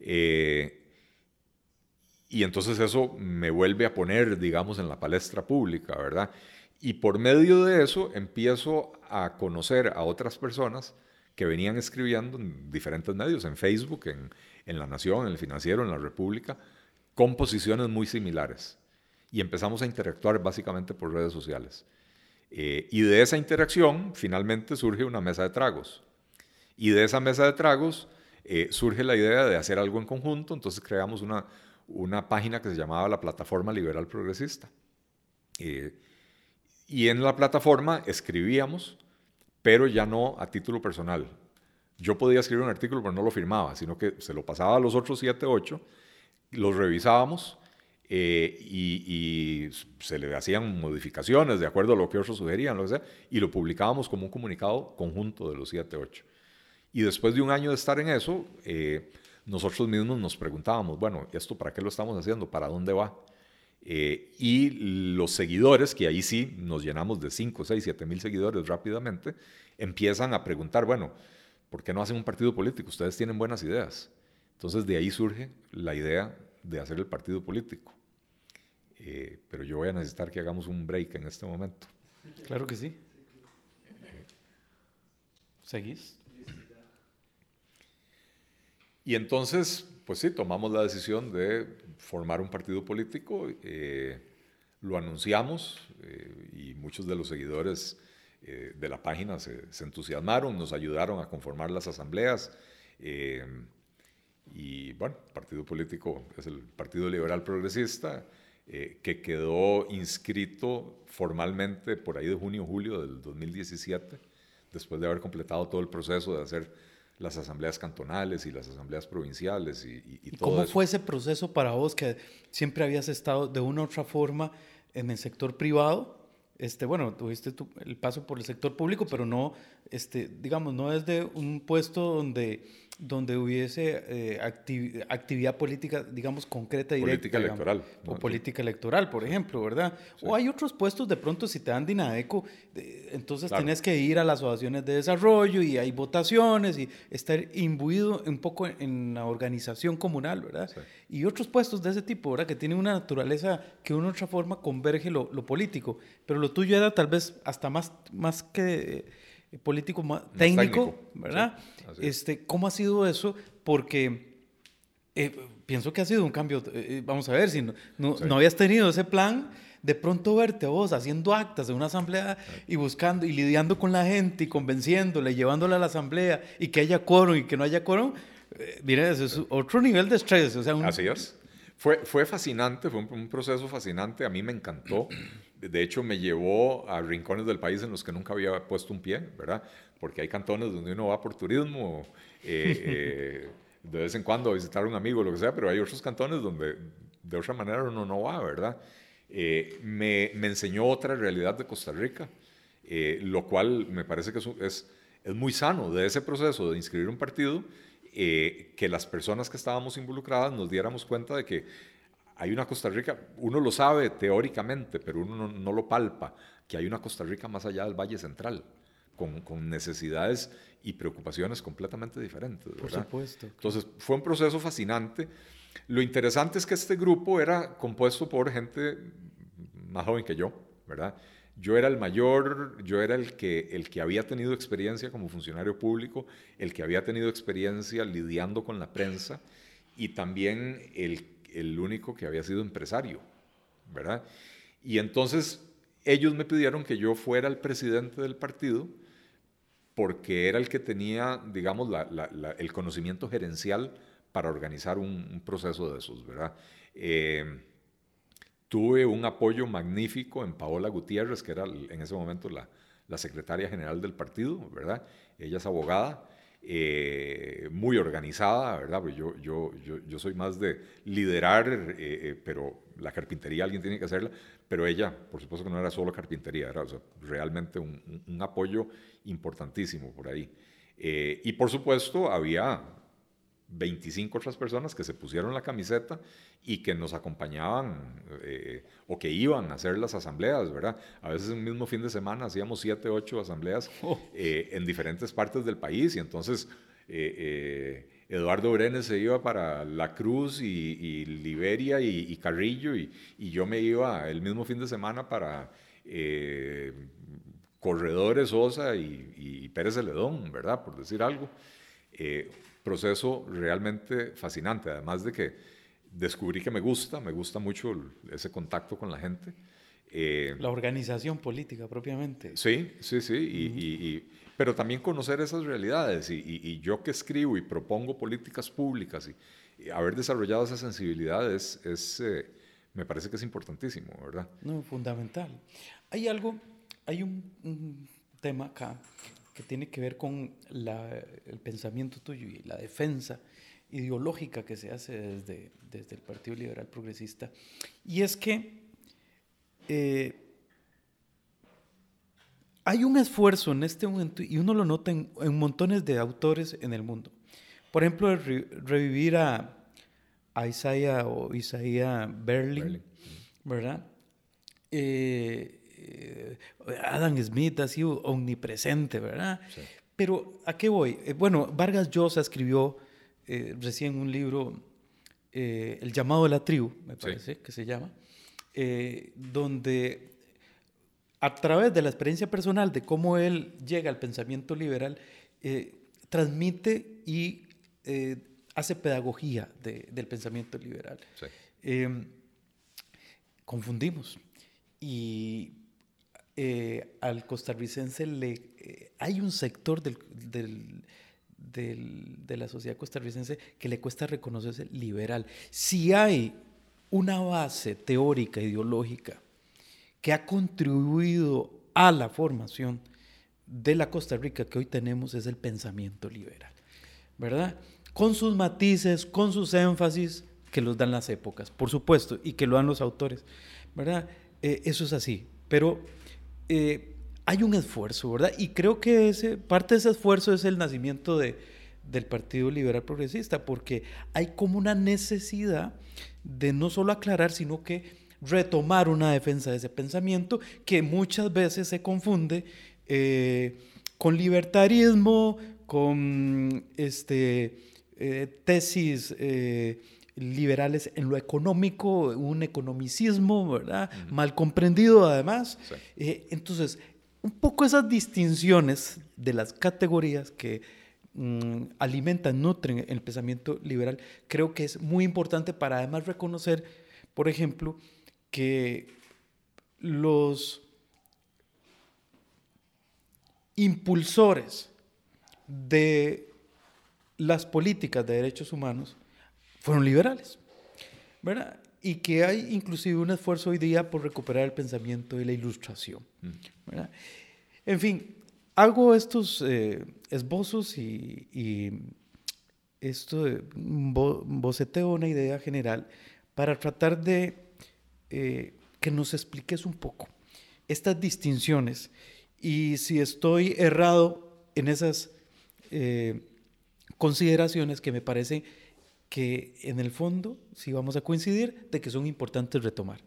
Eh, y entonces eso me vuelve a poner, digamos, en la palestra pública, ¿verdad? Y por medio de eso empiezo a conocer a otras personas que venían escribiendo en diferentes medios, en Facebook, en, en La Nación, en el Financiero, en La República, con posiciones muy similares. Y empezamos a interactuar básicamente por redes sociales. Eh, y de esa interacción finalmente surge una mesa de tragos. Y de esa mesa de tragos eh, surge la idea de hacer algo en conjunto, entonces creamos una, una página que se llamaba la Plataforma Liberal Progresista. Eh, y en la plataforma escribíamos, pero ya no a título personal, yo podía escribir un artículo, pero no lo firmaba, sino que se lo pasaba a los otros siete, ocho, los revisábamos eh, y, se le hacían modificaciones de acuerdo a lo que otros sugerían, lo que sea, y lo publicábamos como un comunicado conjunto de los siete, ocho. Y después de un año de estar en eso, eh, nosotros mismos nos preguntábamos, bueno, ¿esto para qué lo estamos haciendo? ¿Para dónde va? Eh, y los seguidores, que ahí sí nos llenamos de 5, 6, 7 mil seguidores rápidamente, empiezan a preguntar, bueno, ¿por qué no hacen un partido político? Ustedes tienen buenas ideas. Entonces de ahí surge la idea de hacer el partido político. Eh, pero yo voy a necesitar que hagamos un break en este momento. Claro que sí. ¿Seguís? Y entonces, pues sí, tomamos la decisión de formar un partido político, eh, lo anunciamos eh, y muchos de los seguidores eh, de la página se, entusiasmaron, nos ayudaron a conformar las asambleas. Eh, y bueno, el partido político es el Partido Liberal Progresista, eh, que quedó inscrito formalmente por ahí de junio julio del 2017, después de haber completado todo el proceso de hacer las asambleas cantonales y las asambleas provinciales y, y, ¿Cómo fue ese proceso para vos que siempre habías estado de una u otra forma en el sector privado? este, bueno, tuviste el paso por el sector público, pero no, este, digamos, no es de un puesto donde donde hubiese eh, actividad política, digamos, concreta, directa. Política electoral. O política electoral, por ejemplo, ¿verdad? O hay otros puestos, de pronto, si te dan Dinadeco, entonces tienes que ir a las asociaciones de desarrollo y hay votaciones y estar imbuido un poco en la organización comunal, ¿verdad? Y otros puestos de ese tipo, ¿verdad? Que tienen una naturaleza que de una otra forma converge lo, lo político. Pero lo tuyo era tal vez hasta más, más que político más, técnico, ¿verdad? este, ¿Cómo ha sido eso? Porque eh, pienso que ha sido un cambio, eh, vamos a ver, si no, no, habías tenido ese plan, de pronto verte a vos haciendo actas de una asamblea y buscando y lidiando con la gente y convenciéndole, llevándola a la asamblea y que haya quórum y que no haya quórum, eh, mira, eso es otro nivel de estrés. O sea, Así es. Fue, fue fascinante, fue un, proceso fascinante, a mí me encantó. De hecho, me llevó a rincones del país en los que nunca había puesto un pie, ¿verdad? Porque hay cantones donde uno va por turismo, eh, eh, de vez en cuando a visitar a un amigo, lo que sea, pero hay otros cantones donde de otra manera uno no va, ¿verdad? Eh, me, enseñó otra realidad de Costa Rica, lo cual me parece que es, muy sano de ese proceso de inscribir un partido, que las personas que estábamos involucradas nos diéramos cuenta de que hay una Costa Rica, uno lo sabe teóricamente, pero uno no, lo palpa, que hay una Costa Rica más allá del Valle Central, con, con necesidades y preocupaciones completamente diferentes. Por supuesto. Entonces, fue un proceso fascinante. Lo interesante es que este grupo era compuesto por gente más joven que yo, ¿verdad? Yo era el mayor, yo era el que, el que había tenido experiencia como funcionario público, el que había tenido experiencia lidiando con la prensa y también el el único que había sido empresario, ¿verdad? Y entonces ellos me pidieron que yo fuera el presidente del partido porque era el que tenía, digamos, el conocimiento gerencial para organizar un, proceso de esos, ¿verdad? Eh, tuve un apoyo magnífico en Paola Gutiérrez, que era en ese momento la, la secretaria general del partido, ¿verdad? Ella es abogada eh, muy organizada, ¿verdad? Porque yo, yo, yo, soy más de liderar, eh, eh, pero la carpintería alguien tiene que hacerla, pero ella, por supuesto que no era solo carpintería, era realmente un, apoyo importantísimo por ahí. y por supuesto había 25 otras personas que se pusieron la camiseta y que nos acompañaban eh, o que iban a hacer las asambleas, ¿verdad? A veces en un mismo fin de semana hacíamos 7, 8 asambleas oh. eh, en diferentes partes del país y entonces eh, Eduardo Brenes se iba para La Cruz y, Liberia y, Carrillo y, yo me iba el mismo fin de semana para Corredores, Osa y, Pérez Celedón, ¿verdad? Por decir algo proceso realmente fascinante, además de que descubrí que me gusta, me gusta mucho ese contacto con la gente. Eh, la organización política propiamente. Sí, sí, sí, y, pero también conocer esas realidades y, yo que escribo y propongo políticas públicas y, haber desarrollado esa sensibilidad es, eh, me parece que es importantísimo, ¿verdad? No, fundamental. Hay algo, hay un, un tema acá que tiene que ver con el pensamiento tuyo y la defensa ideológica que se hace desde, desde el Partido Liberal Progresista. Y es que eh, hay un esfuerzo en este momento, y uno lo nota en, montones de autores en el mundo. Por ejemplo, revivir a, a Isaiah o Isaiah Berlin, ¿verdad? Eh, eh, Adam Smith ha sido omnipresente, ¿verdad? Pero ¿a qué voy? Eh, bueno, Vargas Llosa escribió eh, recién un libro, El llamado de la tribu, me parece que se llama, donde a través de la experiencia personal de cómo él llega al pensamiento liberal, transmite y hace pedagogía del pensamiento liberal. confundimos. Y eh, al costarricense le, eh, hay un sector de la sociedad costarricense que le cuesta reconocerse liberal. Si hay una base teórica, ideológica, que ha contribuido a la formación de la Costa Rica que hoy tenemos es el pensamiento liberal, ¿verdad? Con sus matices, con sus énfasis que los dan las épocas, por supuesto, y que lo dan los autores, ¿verdad? Eh, eso es así, pero eh, hay un esfuerzo, ¿verdad? Y creo que parte de ese esfuerzo es el nacimiento de, del Partido Liberal Progresista, porque hay como una necesidad de no solo aclarar, sino que retomar una defensa de ese pensamiento que muchas veces se confunde eh, con libertarismo, con este, eh, tesis liberales en lo económico, un economicismo, ¿verdad? Mal comprendido además. entonces, un poco esas distinciones de las categorías que mm, alimentan, nutren el pensamiento liberal, creo que es muy importante para además reconocer, por ejemplo, que los impulsores de las políticas de derechos humanos fueron liberales, ¿verdad? Y que hay inclusive un esfuerzo hoy día por recuperar el pensamiento de la ilustración, mm. ¿verdad? En fin, hago estos eh, esbozos y, esto boceteo una idea general para tratar de eh, que nos expliques un poco estas distinciones y si estoy errado en esas eh, consideraciones que me parece que en el fondo sí vamos a coincidir de que son importantes retomar.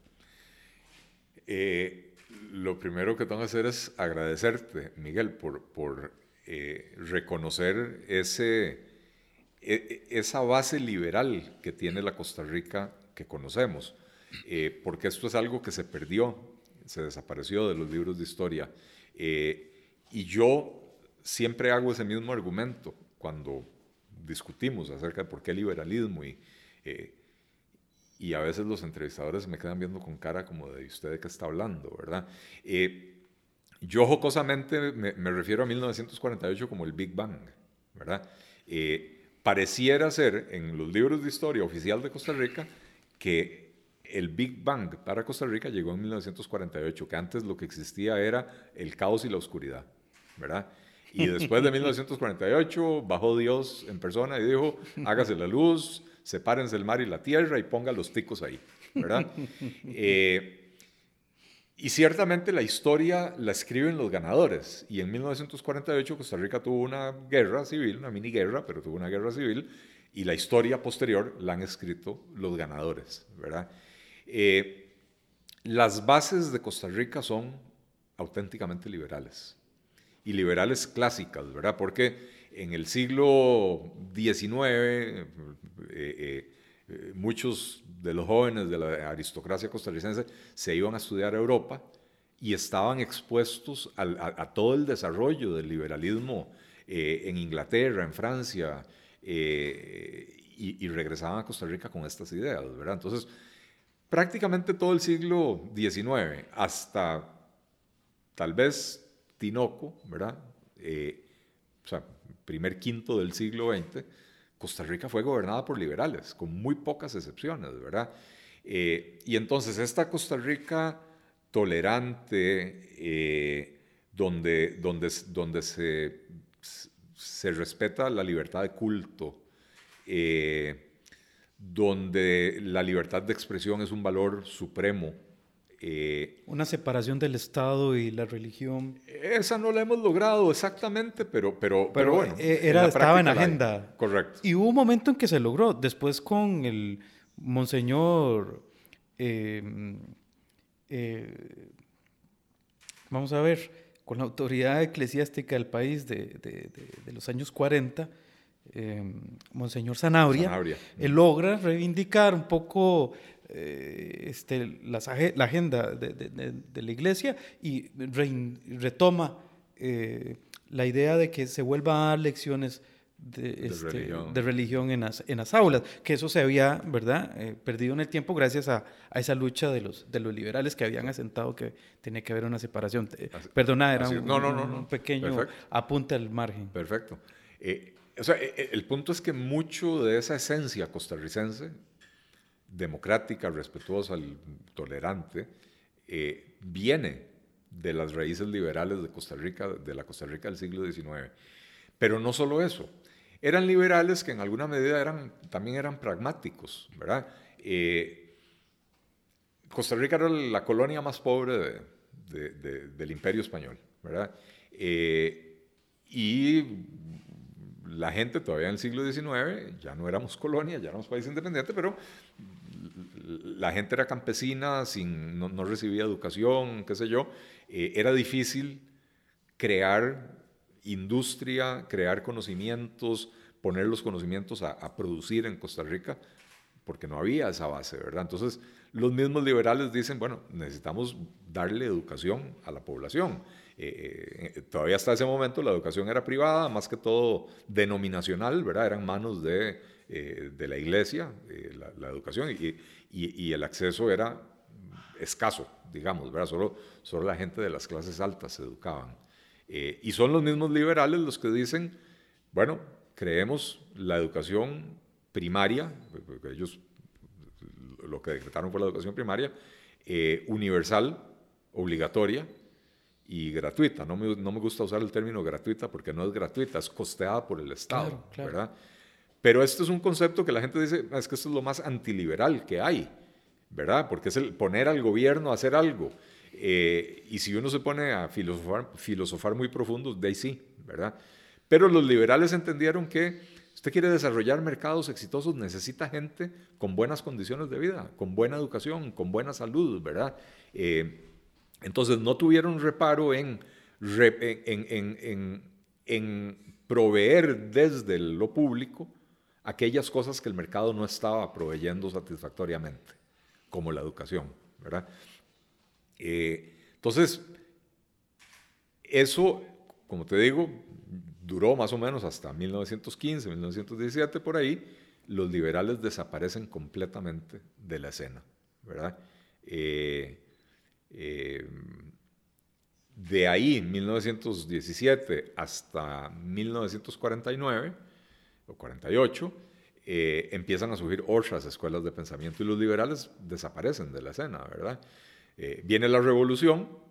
Eh, lo primero que tengo que hacer es agradecerte, Miguel, por, por reconocer ese, e, e, esa base liberal que tiene la Costa Rica que conocemos. Eh, porque esto es algo que se perdió, se desapareció de los libros de historia. Eh, y yo siempre hago ese mismo argumento cuando discutimos acerca de por qué liberalismo y, eh, y a veces los entrevistadores me quedan viendo con cara como de usted de qué está hablando, ¿verdad? yo jocosamente me, me, refiero a 1948 como el Big Bang, ¿verdad? pareciera ser en los libros de historia oficial de Costa Rica que el Big Bang para Costa Rica llegó en 1948, que antes lo que existía era el caos y la oscuridad, ¿verdad? Y después de 1948 bajó Dios en persona y dijo, hágase la luz, sepárense el mar y la tierra y ponga los ticos ahí, ¿verdad? Eh, y ciertamente la historia la escriben los ganadores. Y en 1948 Costa Rica tuvo una guerra civil, una mini guerra, pero tuvo una guerra civil. Y la historia posterior la han escrito los ganadores, ¿verdad? Eh, las bases de Costa Rica son auténticamente liberales y liberales clásicas, ¿verdad? Porque en el siglo XIX eh, eh, muchos de los jóvenes de la aristocracia costarricense se iban a estudiar a Europa y estaban expuestos a, todo el desarrollo del liberalismo en Inglaterra, en Francia, y, y, regresaban a Costa Rica con estas ideas, ¿verdad? Entonces, prácticamente todo el siglo XIX, hasta tal vez Tinoco, ¿verdad? Eh, o sea, primer quinto del siglo XX, Costa Rica fue gobernada por liberales, con muy pocas excepciones, ¿verdad? Eh, y entonces esta Costa Rica tolerante, eh, donde, donde, donde se, se respeta la libertad de culto, donde la libertad de expresión es un valor supremo. Eh, Una separación del Estado y la religión. Esa no la hemos logrado exactamente, pero, pero, pero, bueno. Eh, era, estaba en agenda. Correcto. Y hubo un momento en que se logró. Después con el Monseñor. Eh, vamos a ver, con la autoridad eclesiástica del país de, de los años 40 eh, Monseñor Zanabria, él logra reivindicar un poco eh, este, la, agenda de, la iglesia y retoma eh, la idea de que se vuelva a dar lecciones de, este, religión. en, las, en las aulas, que eso se había ¿verdad? perdido en el tiempo gracias a, esa lucha de los, de los liberales que habían asentado que tenía que haber una separación. Perdona, era un, pequeño apunte al margen. Perfecto. O sea, e, e, el punto es que mucho de esa esencia costarricense, democrática, respetuosa, tolerante, eh, viene de las raíces liberales de Costa Rica, de la Costa Rica del siglo XIX. Pero no solo eso, eran liberales que en alguna medida eran, también eran pragmáticos, ¿verdad? Eh, Costa Rica era la colonia más pobre del imperio español, ¿verdad? Eh, y la gente todavía en el siglo XIX, ya no éramos colonia, ya éramos país independiente, pero la gente era campesina, sin, no, recibía educación, qué sé yo, eh, era difícil crear industria, crear conocimientos, poner los conocimientos a, a, producir en Costa Rica, porque no había esa base, ¿verdad? Entonces, los mismos liberales dicen, bueno, necesitamos darle educación a la población. Eh, eh, todavía hasta ese momento la educación era privada, más que todo denominacional, ¿verdad? Eran manos de, eh, de la iglesia, la, educación, y, y, el acceso era escaso, digamos, ¿verdad? Solo, solo la gente de las clases altas se educaban. y son los mismos liberales los que dicen, bueno, creemos la educación primaria, ellos lo que decretaron fue la educación primaria, universal, obligatoria, y gratuita. No me, no me, gusta usar el término gratuita porque no es gratuita, es costeada por el Estado, ¿verdad? Pero esto es un concepto que la gente dice, es que esto es lo más antiliberal que hay, ¿verdad? Porque es el poner al gobierno a hacer algo. Eh, y si uno se pone a filosofar, filosofar muy profundo, de ahí sí, ¿verdad? Pero los liberales entendieron que usted quiere desarrollar mercados exitosos, necesita gente con buenas condiciones de vida, con buena educación, con buena salud, ¿verdad? Eh, entonces no tuvieron reparo en, proveer desde lo público aquellas cosas que el mercado no estaba proveyendo satisfactoriamente, como la educación. Eh, entonces, eso, como te digo, duró más o menos hasta 1915, 1917, por ahí, los liberales desaparecen completamente de la escena, ¿verdad? Eh, eh, de ahí, 1917 hasta 1949 o 48, eh, empiezan a surgir otras escuelas de pensamiento y los liberales desaparecen de la escena, ¿verdad? Eh, viene la revolución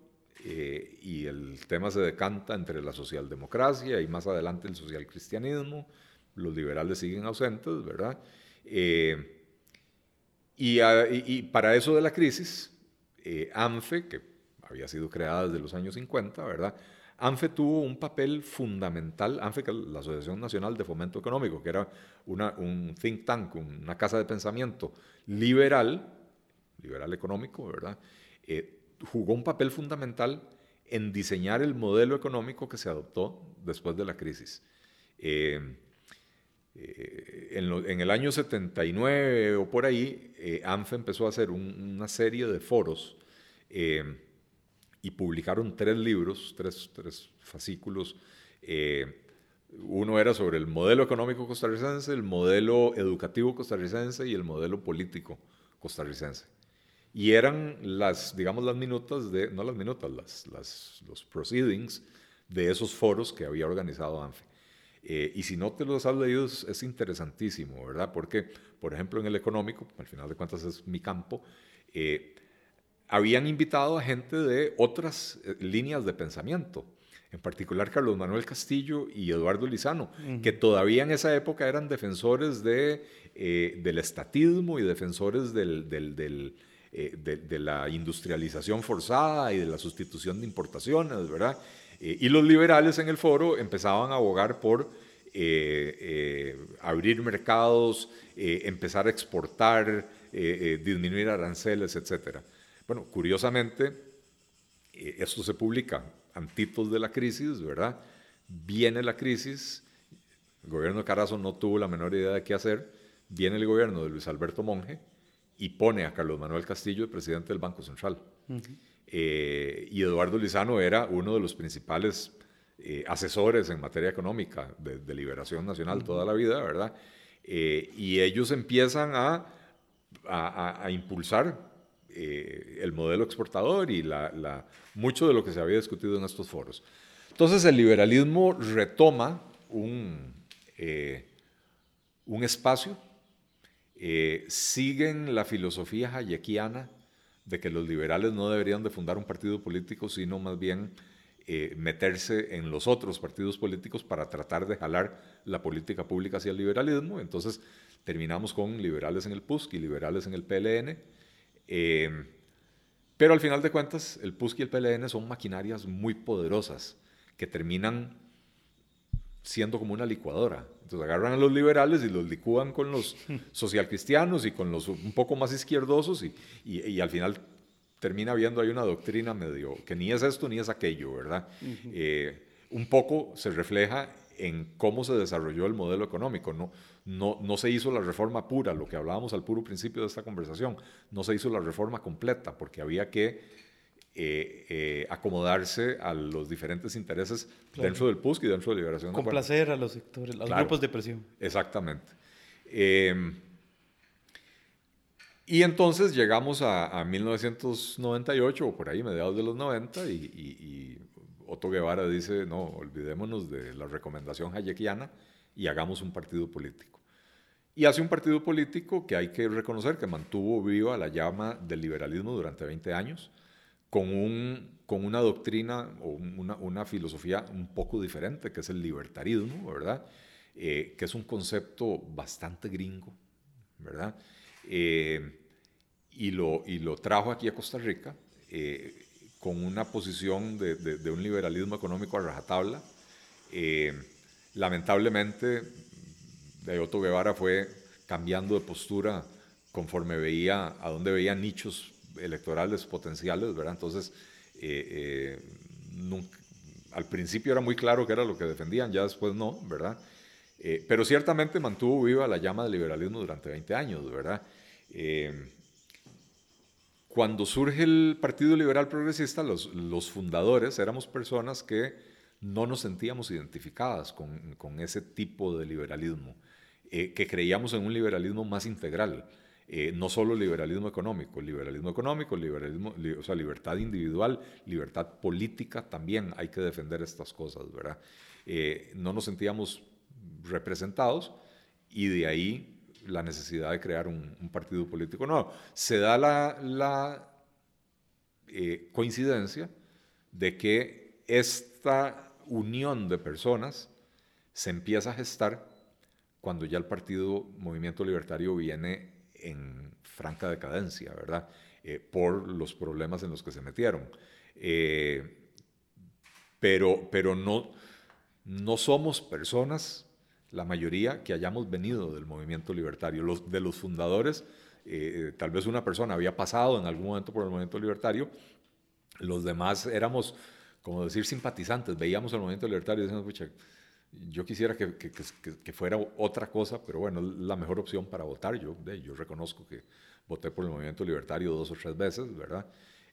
y el tema se decanta entre la socialdemocracia y más adelante el socialcristianismo, los liberales siguen ausentes, ¿verdad? y para eso de la crisis, eh, ANFE, que había sido creada desde los años 50, ¿verdad? ANFE tuvo un papel fundamental, ANFE, la Asociación Nacional de Fomento Económico, que era una, un think tank, una casa de pensamiento liberal, liberal económico, ¿verdad? Eh, jugó un papel fundamental en diseñar el modelo económico que se adoptó después de la crisis. Eh, en, el año 79 o por ahí, ANFE empezó a hacer una serie de foros eh, y publicaron tres libros, tres, tres fascículos. Eh, uno era sobre el modelo económico costarricense, el modelo educativo costarricense y el modelo político costarricense. Y eran las, digamos, las minutas de, no las minutas, las, las, los proceedings de esos foros que había organizado ANFE. Eh, y si no te los has leído, es, interesantísimo, ¿verdad? Porque, por ejemplo, en el económico, al final de cuentas es mi campo, eh, habían invitado a gente de otras eh, líneas de pensamiento, en particular Carlos Manuel Castillo y Eduardo Lizano, que todavía en esa época eran defensores de, eh, del estatismo y defensores del, del, eh, de, la industrialización forzada y de la sustitución de importaciones, ¿verdad? Y los liberales en el foro empezaban a abogar por abrir mercados, empezar a exportar, disminuir aranceles, etcétera. Bueno, curiosamente, eh, esto se publica antitos de la crisis, ¿verdad? Viene la crisis, el gobierno de Carazo no tuvo la menor idea de qué hacer, viene el gobierno de Luis Alberto Monge y pone a Carlos Manuel Castillo el presidente del Banco Central. Eh, y Eduardo Lizano era uno de los principales eh, asesores en materia económica de, Liberación Nacional toda la vida, ¿verdad? y ellos empiezan a, a impulsar eh, el modelo exportador y la, mucho de lo que se había discutido en estos foros. Entonces el liberalismo retoma un, eh, un espacio, eh, siguen la filosofía hayekiana de que los liberales no deberían de fundar un partido político, sino más bien meterse en los otros partidos políticos para tratar de jalar la política pública hacia el liberalismo. Entonces terminamos con liberales en el PUSC y liberales en el PLN eh, pero al final de cuentas, el PUSC y el PLN son maquinarias muy poderosas que terminan siendo como una licuadora. Entonces agarran a los liberales y los licúan con los socialcristianos y con los un poco más izquierdosos y, y, al final termina viendo ahí una doctrina medio que ni es esto ni es aquello, ¿verdad? Eh, un poco se refleja en cómo se desarrolló el modelo económico. No, no, no se hizo la reforma pura, lo que hablábamos al puro principio de esta conversación, no se hizo la reforma completa porque había que eh, eh, acomodarse a los diferentes intereses dentro del PUSC y dentro de Liberación. Complacer a los sectores, a los grupos de presión. Exactamente. Em, y entonces llegamos a, 1998 o por ahí, mediados de los 90, y Otto Guevara dice, no, olvidémonos de la recomendación hayekiana y hagamos un partido político. Y hace un partido político que hay que reconocer que mantuvo viva la llama del liberalismo durante 20 años, con, un, con una doctrina o una, una filosofía un poco diferente, que es el libertarismo, ¿verdad? Eh, que es un concepto bastante gringo, ¿verdad? Eh, y, lo, y lo trajo aquí a Costa Rica. Eh, con una posición de, de, un liberalismo económico a rajatabla. Eh, lamentablemente, de Otto Guevara fue cambiando de postura conforme veía a dónde veía nichos electorales potenciales, ¿verdad? Entonces, eh, eh, al principio era muy claro que era lo que defendían, ya después no, ¿verdad? pero ciertamente mantuvo viva la llama del liberalismo durante 20 años, ¿verdad? Cuando surge el Partido Liberal Progresista, los, fundadores éramos personas que no nos sentíamos identificadas con, ese tipo de liberalismo, eh, que creíamos en un liberalismo más integral. Eh, no solo liberalismo económico, liberalismo económico, liberalismo, o sea, libertad individual, libertad política, también hay que defender estas cosas, ¿verdad? Eh, no nos sentíamos representados y de ahí la necesidad de crear un, partido político. No, se da la, eh, coincidencia de que esta unión de personas se empieza a gestar cuando ya el partido Movimiento Libertario viene en franca decadencia, ¿verdad? Eh, por los problemas en los que se metieron. Eh, pero pero no, no somos personas la mayoría que hayamos venido del movimiento libertario, los, de los fundadores, eh, tal vez una persona había pasado en algún momento por el movimiento libertario, los demás éramos, como decir, simpatizantes, veíamos el movimiento libertario y decíamos, yo quisiera que, que, fuera otra cosa, pero bueno, la mejor opción para votar. Yo, yo reconozco que voté por el movimiento libertario dos o tres veces, ¿verdad?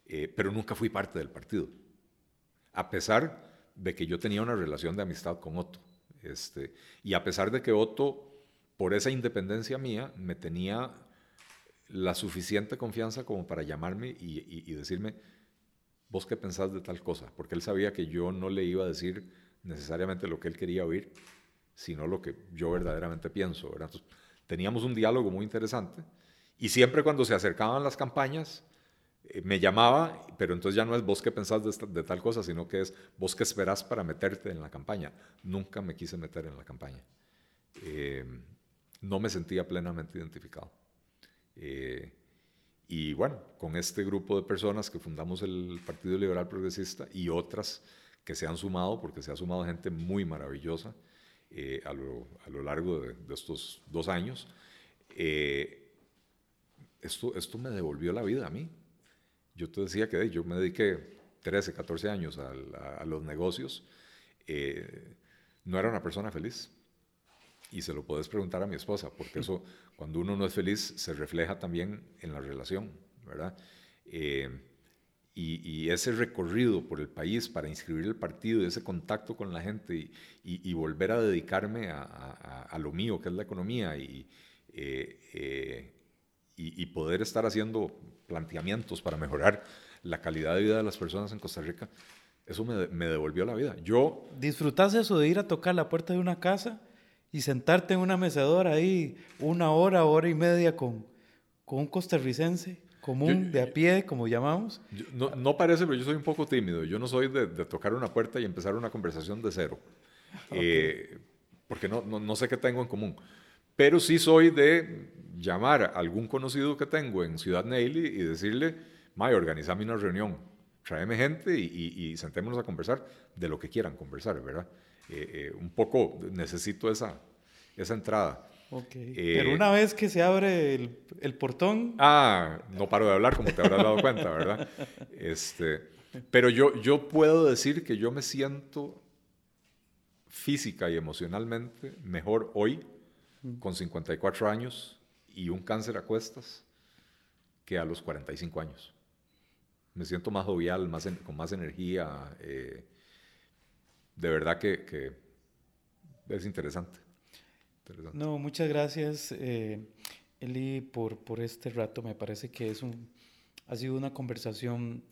Eh, pero nunca fui parte del partido, a pesar de que yo tenía una relación de amistad con Otto. Este, y a pesar de que Otto, por esa independencia mía, me tenía la suficiente confianza como para llamarme y, decirme, vos qué pensás de tal cosa, porque él sabía que yo no le iba a decir necesariamente lo que él quería oír, sino lo que yo verdaderamente pienso. Teníamos un diálogo muy interesante y siempre cuando se acercaban las campañas, eh, me llamaba, pero entonces ya no es vos que pensás de, tal cosa, sino que es vos que esperás para meterte en la campaña. Nunca me quise meter en la campaña. Eh, no me sentía plenamente identificado. Eh, y bueno, con este grupo de personas que fundamos el Partido Liberal Progresista y otras que se han sumado, porque se ha sumado gente muy maravillosa a lo, a, lo, largo de, de estos dos años, esto, esto me devolvió la vida a mí. Yo te decía que yo me dediqué 13, 14 años a, los negocios. Eh, no era una persona feliz. Y se lo puedes preguntar a mi esposa, porque eso, cuando uno no es feliz, se refleja también en la relación, ¿verdad? Eh, y, ese recorrido por el país para inscribir el partido, ese contacto con la gente y, volver a dedicarme a, lo mío, que es la economía, y, eh, y poder estar haciendo planteamientos para mejorar la calidad de vida de las personas en Costa Rica, eso me, devolvió la vida. Yo... ¿Disfrutás eso de ir a tocar la puerta de una casa y sentarte en una mecedora ahí una hora, hora y media con un costarricense común, de a pie, como llamamos? no, no, parece, pero yo soy un poco tímido. Yo no soy de, tocar una puerta y empezar una conversación de cero. Eh, porque no, no, no sé qué tengo en común. Pero sí soy de llamar a algún conocido que tengo en Ciudad Neily y decirle, May, organizame una reunión, tráeme gente y, sentémonos a conversar de lo que quieran conversar, ¿verdad? un poco necesito esa, esa entrada. Pero una vez que se abre el, el, portón... Ah, no paro de hablar como te habrás dado cuenta, ¿verdad? Este, pero yo, yo puedo decir que yo me siento física y emocionalmente mejor hoy, con 54 años y un cáncer a cuestas, que a los 45 años. Me siento más jovial, más con más energía. Eh, de verdad que, que, es interesante. No, muchas gracias, eh, Eli, por, por este rato. Me parece que es un, ha sido una conversación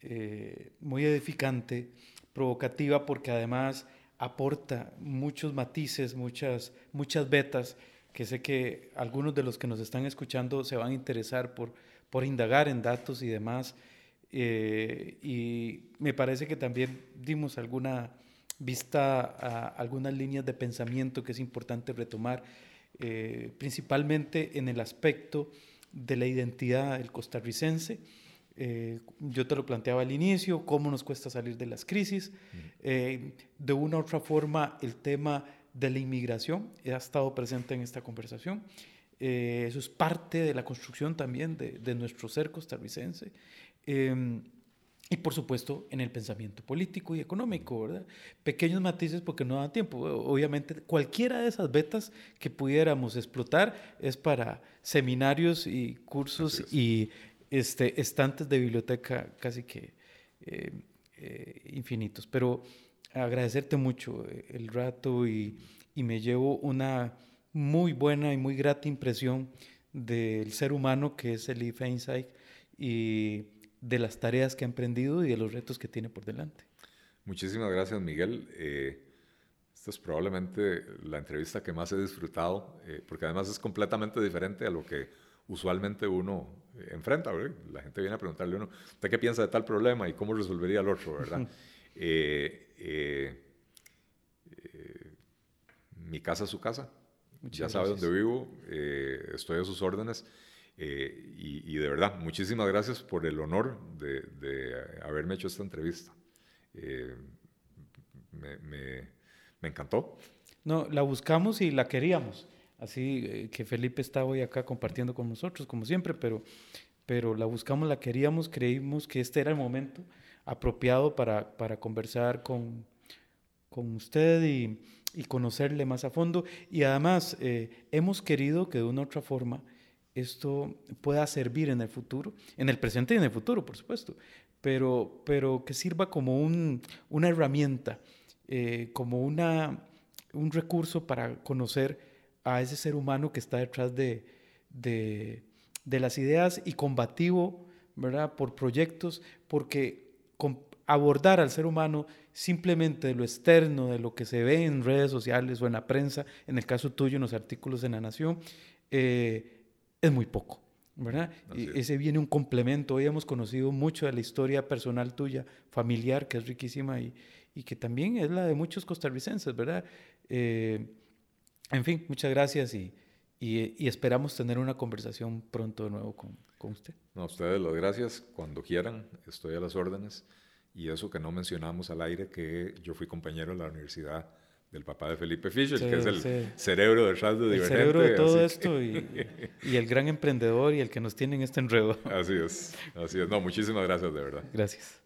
eh, muy edificante, provocativa, porque además aporta muchos matices, muchas, muchas vetas que sé que algunos de los que nos están escuchando se van a interesar por, por indagar en datos y demás. Eh, y me parece que también dimos alguna vista a algunas líneas de pensamiento que es importante retomar, eh, principalmente en el aspecto de la identidad del costarricense eh, yo te lo planteaba al inicio, cómo nos cuesta salir de las crisis. Eh, de una u otra forma, el tema de la inmigración ha estado presente en esta conversación. Eh, eso es parte de la construcción también de, de nuestro ser costarricense. Y por supuesto en el pensamiento político y económico, ¿verdad? Pequeños matices porque no da tiempo. Obviamente cualquiera de esas betas que pudiéramos explotar es para seminarios y cursos y este, estantes de biblioteca casi que eh, eh, infinitos. Pero agradecerte mucho eh, el rato y, y, me llevo una muy buena y muy grata impresión del ser humano que es Eli Feinstein y de las tareas que ha emprendido y de los retos que tiene por delante. Muchísimas gracias, Miguel. esta es probablemente la entrevista que más he disfrutado, porque además es completamente diferente a lo que usualmente uno enfrenta. La gente viene a preguntarle a uno, ¿usted qué piensa de tal problema y cómo resolvería el otro? ¿verdad? Eh, eh, eh, mi casa es su casa. ya sabe dónde vivo, estoy a sus órdenes. Y, de verdad, muchísimas gracias por el honor de, haberme hecho esta entrevista. Me, me encantó. No, la buscamos y la queríamos así eh, que Felipe está hoy acá compartiendo con nosotros, como siempre, pero, pero la buscamos, la queríamos, creímos que este era el momento apropiado para, para conversar con, con usted y, y, conocerle más a fondo. Y además eh, hemos querido que de una u otra forma esto pueda servir en el futuro, en el presente y en el futuro, por supuesto, pero, pero que sirva como un, una herramienta, eh, como una, un recurso para conocer a ese ser humano que está detrás de, de, de las ideas y combativo, ¿verdad? Por proyectos, porque abordar al ser humano simplemente de lo externo, de lo que se ve en redes sociales o en la prensa, en el caso tuyo, en los artículos de La Nación, eh, es muy poco. ¿verdad? Ese viene un complemento. Hoy hemos conocido mucho de la historia personal tuya, familiar, que es riquísima y, y que también es la de muchos costarricenses, ¿verdad? Eh, en fin, muchas gracias y, y, esperamos tener una conversación pronto de nuevo con, con usted. a ustedes las gracias. Cuando quieran, estoy a las órdenes. Y eso que no mencionamos al aire, que yo fui compañero en la universidad del papá de Felipe Fischer, que es el cerebro de Divergente. El cerebro de todo esto y, y, el gran emprendedor y el que nos tiene en este enredo. Así es, así es. No, muchísimas gracias, de verdad. Gracias.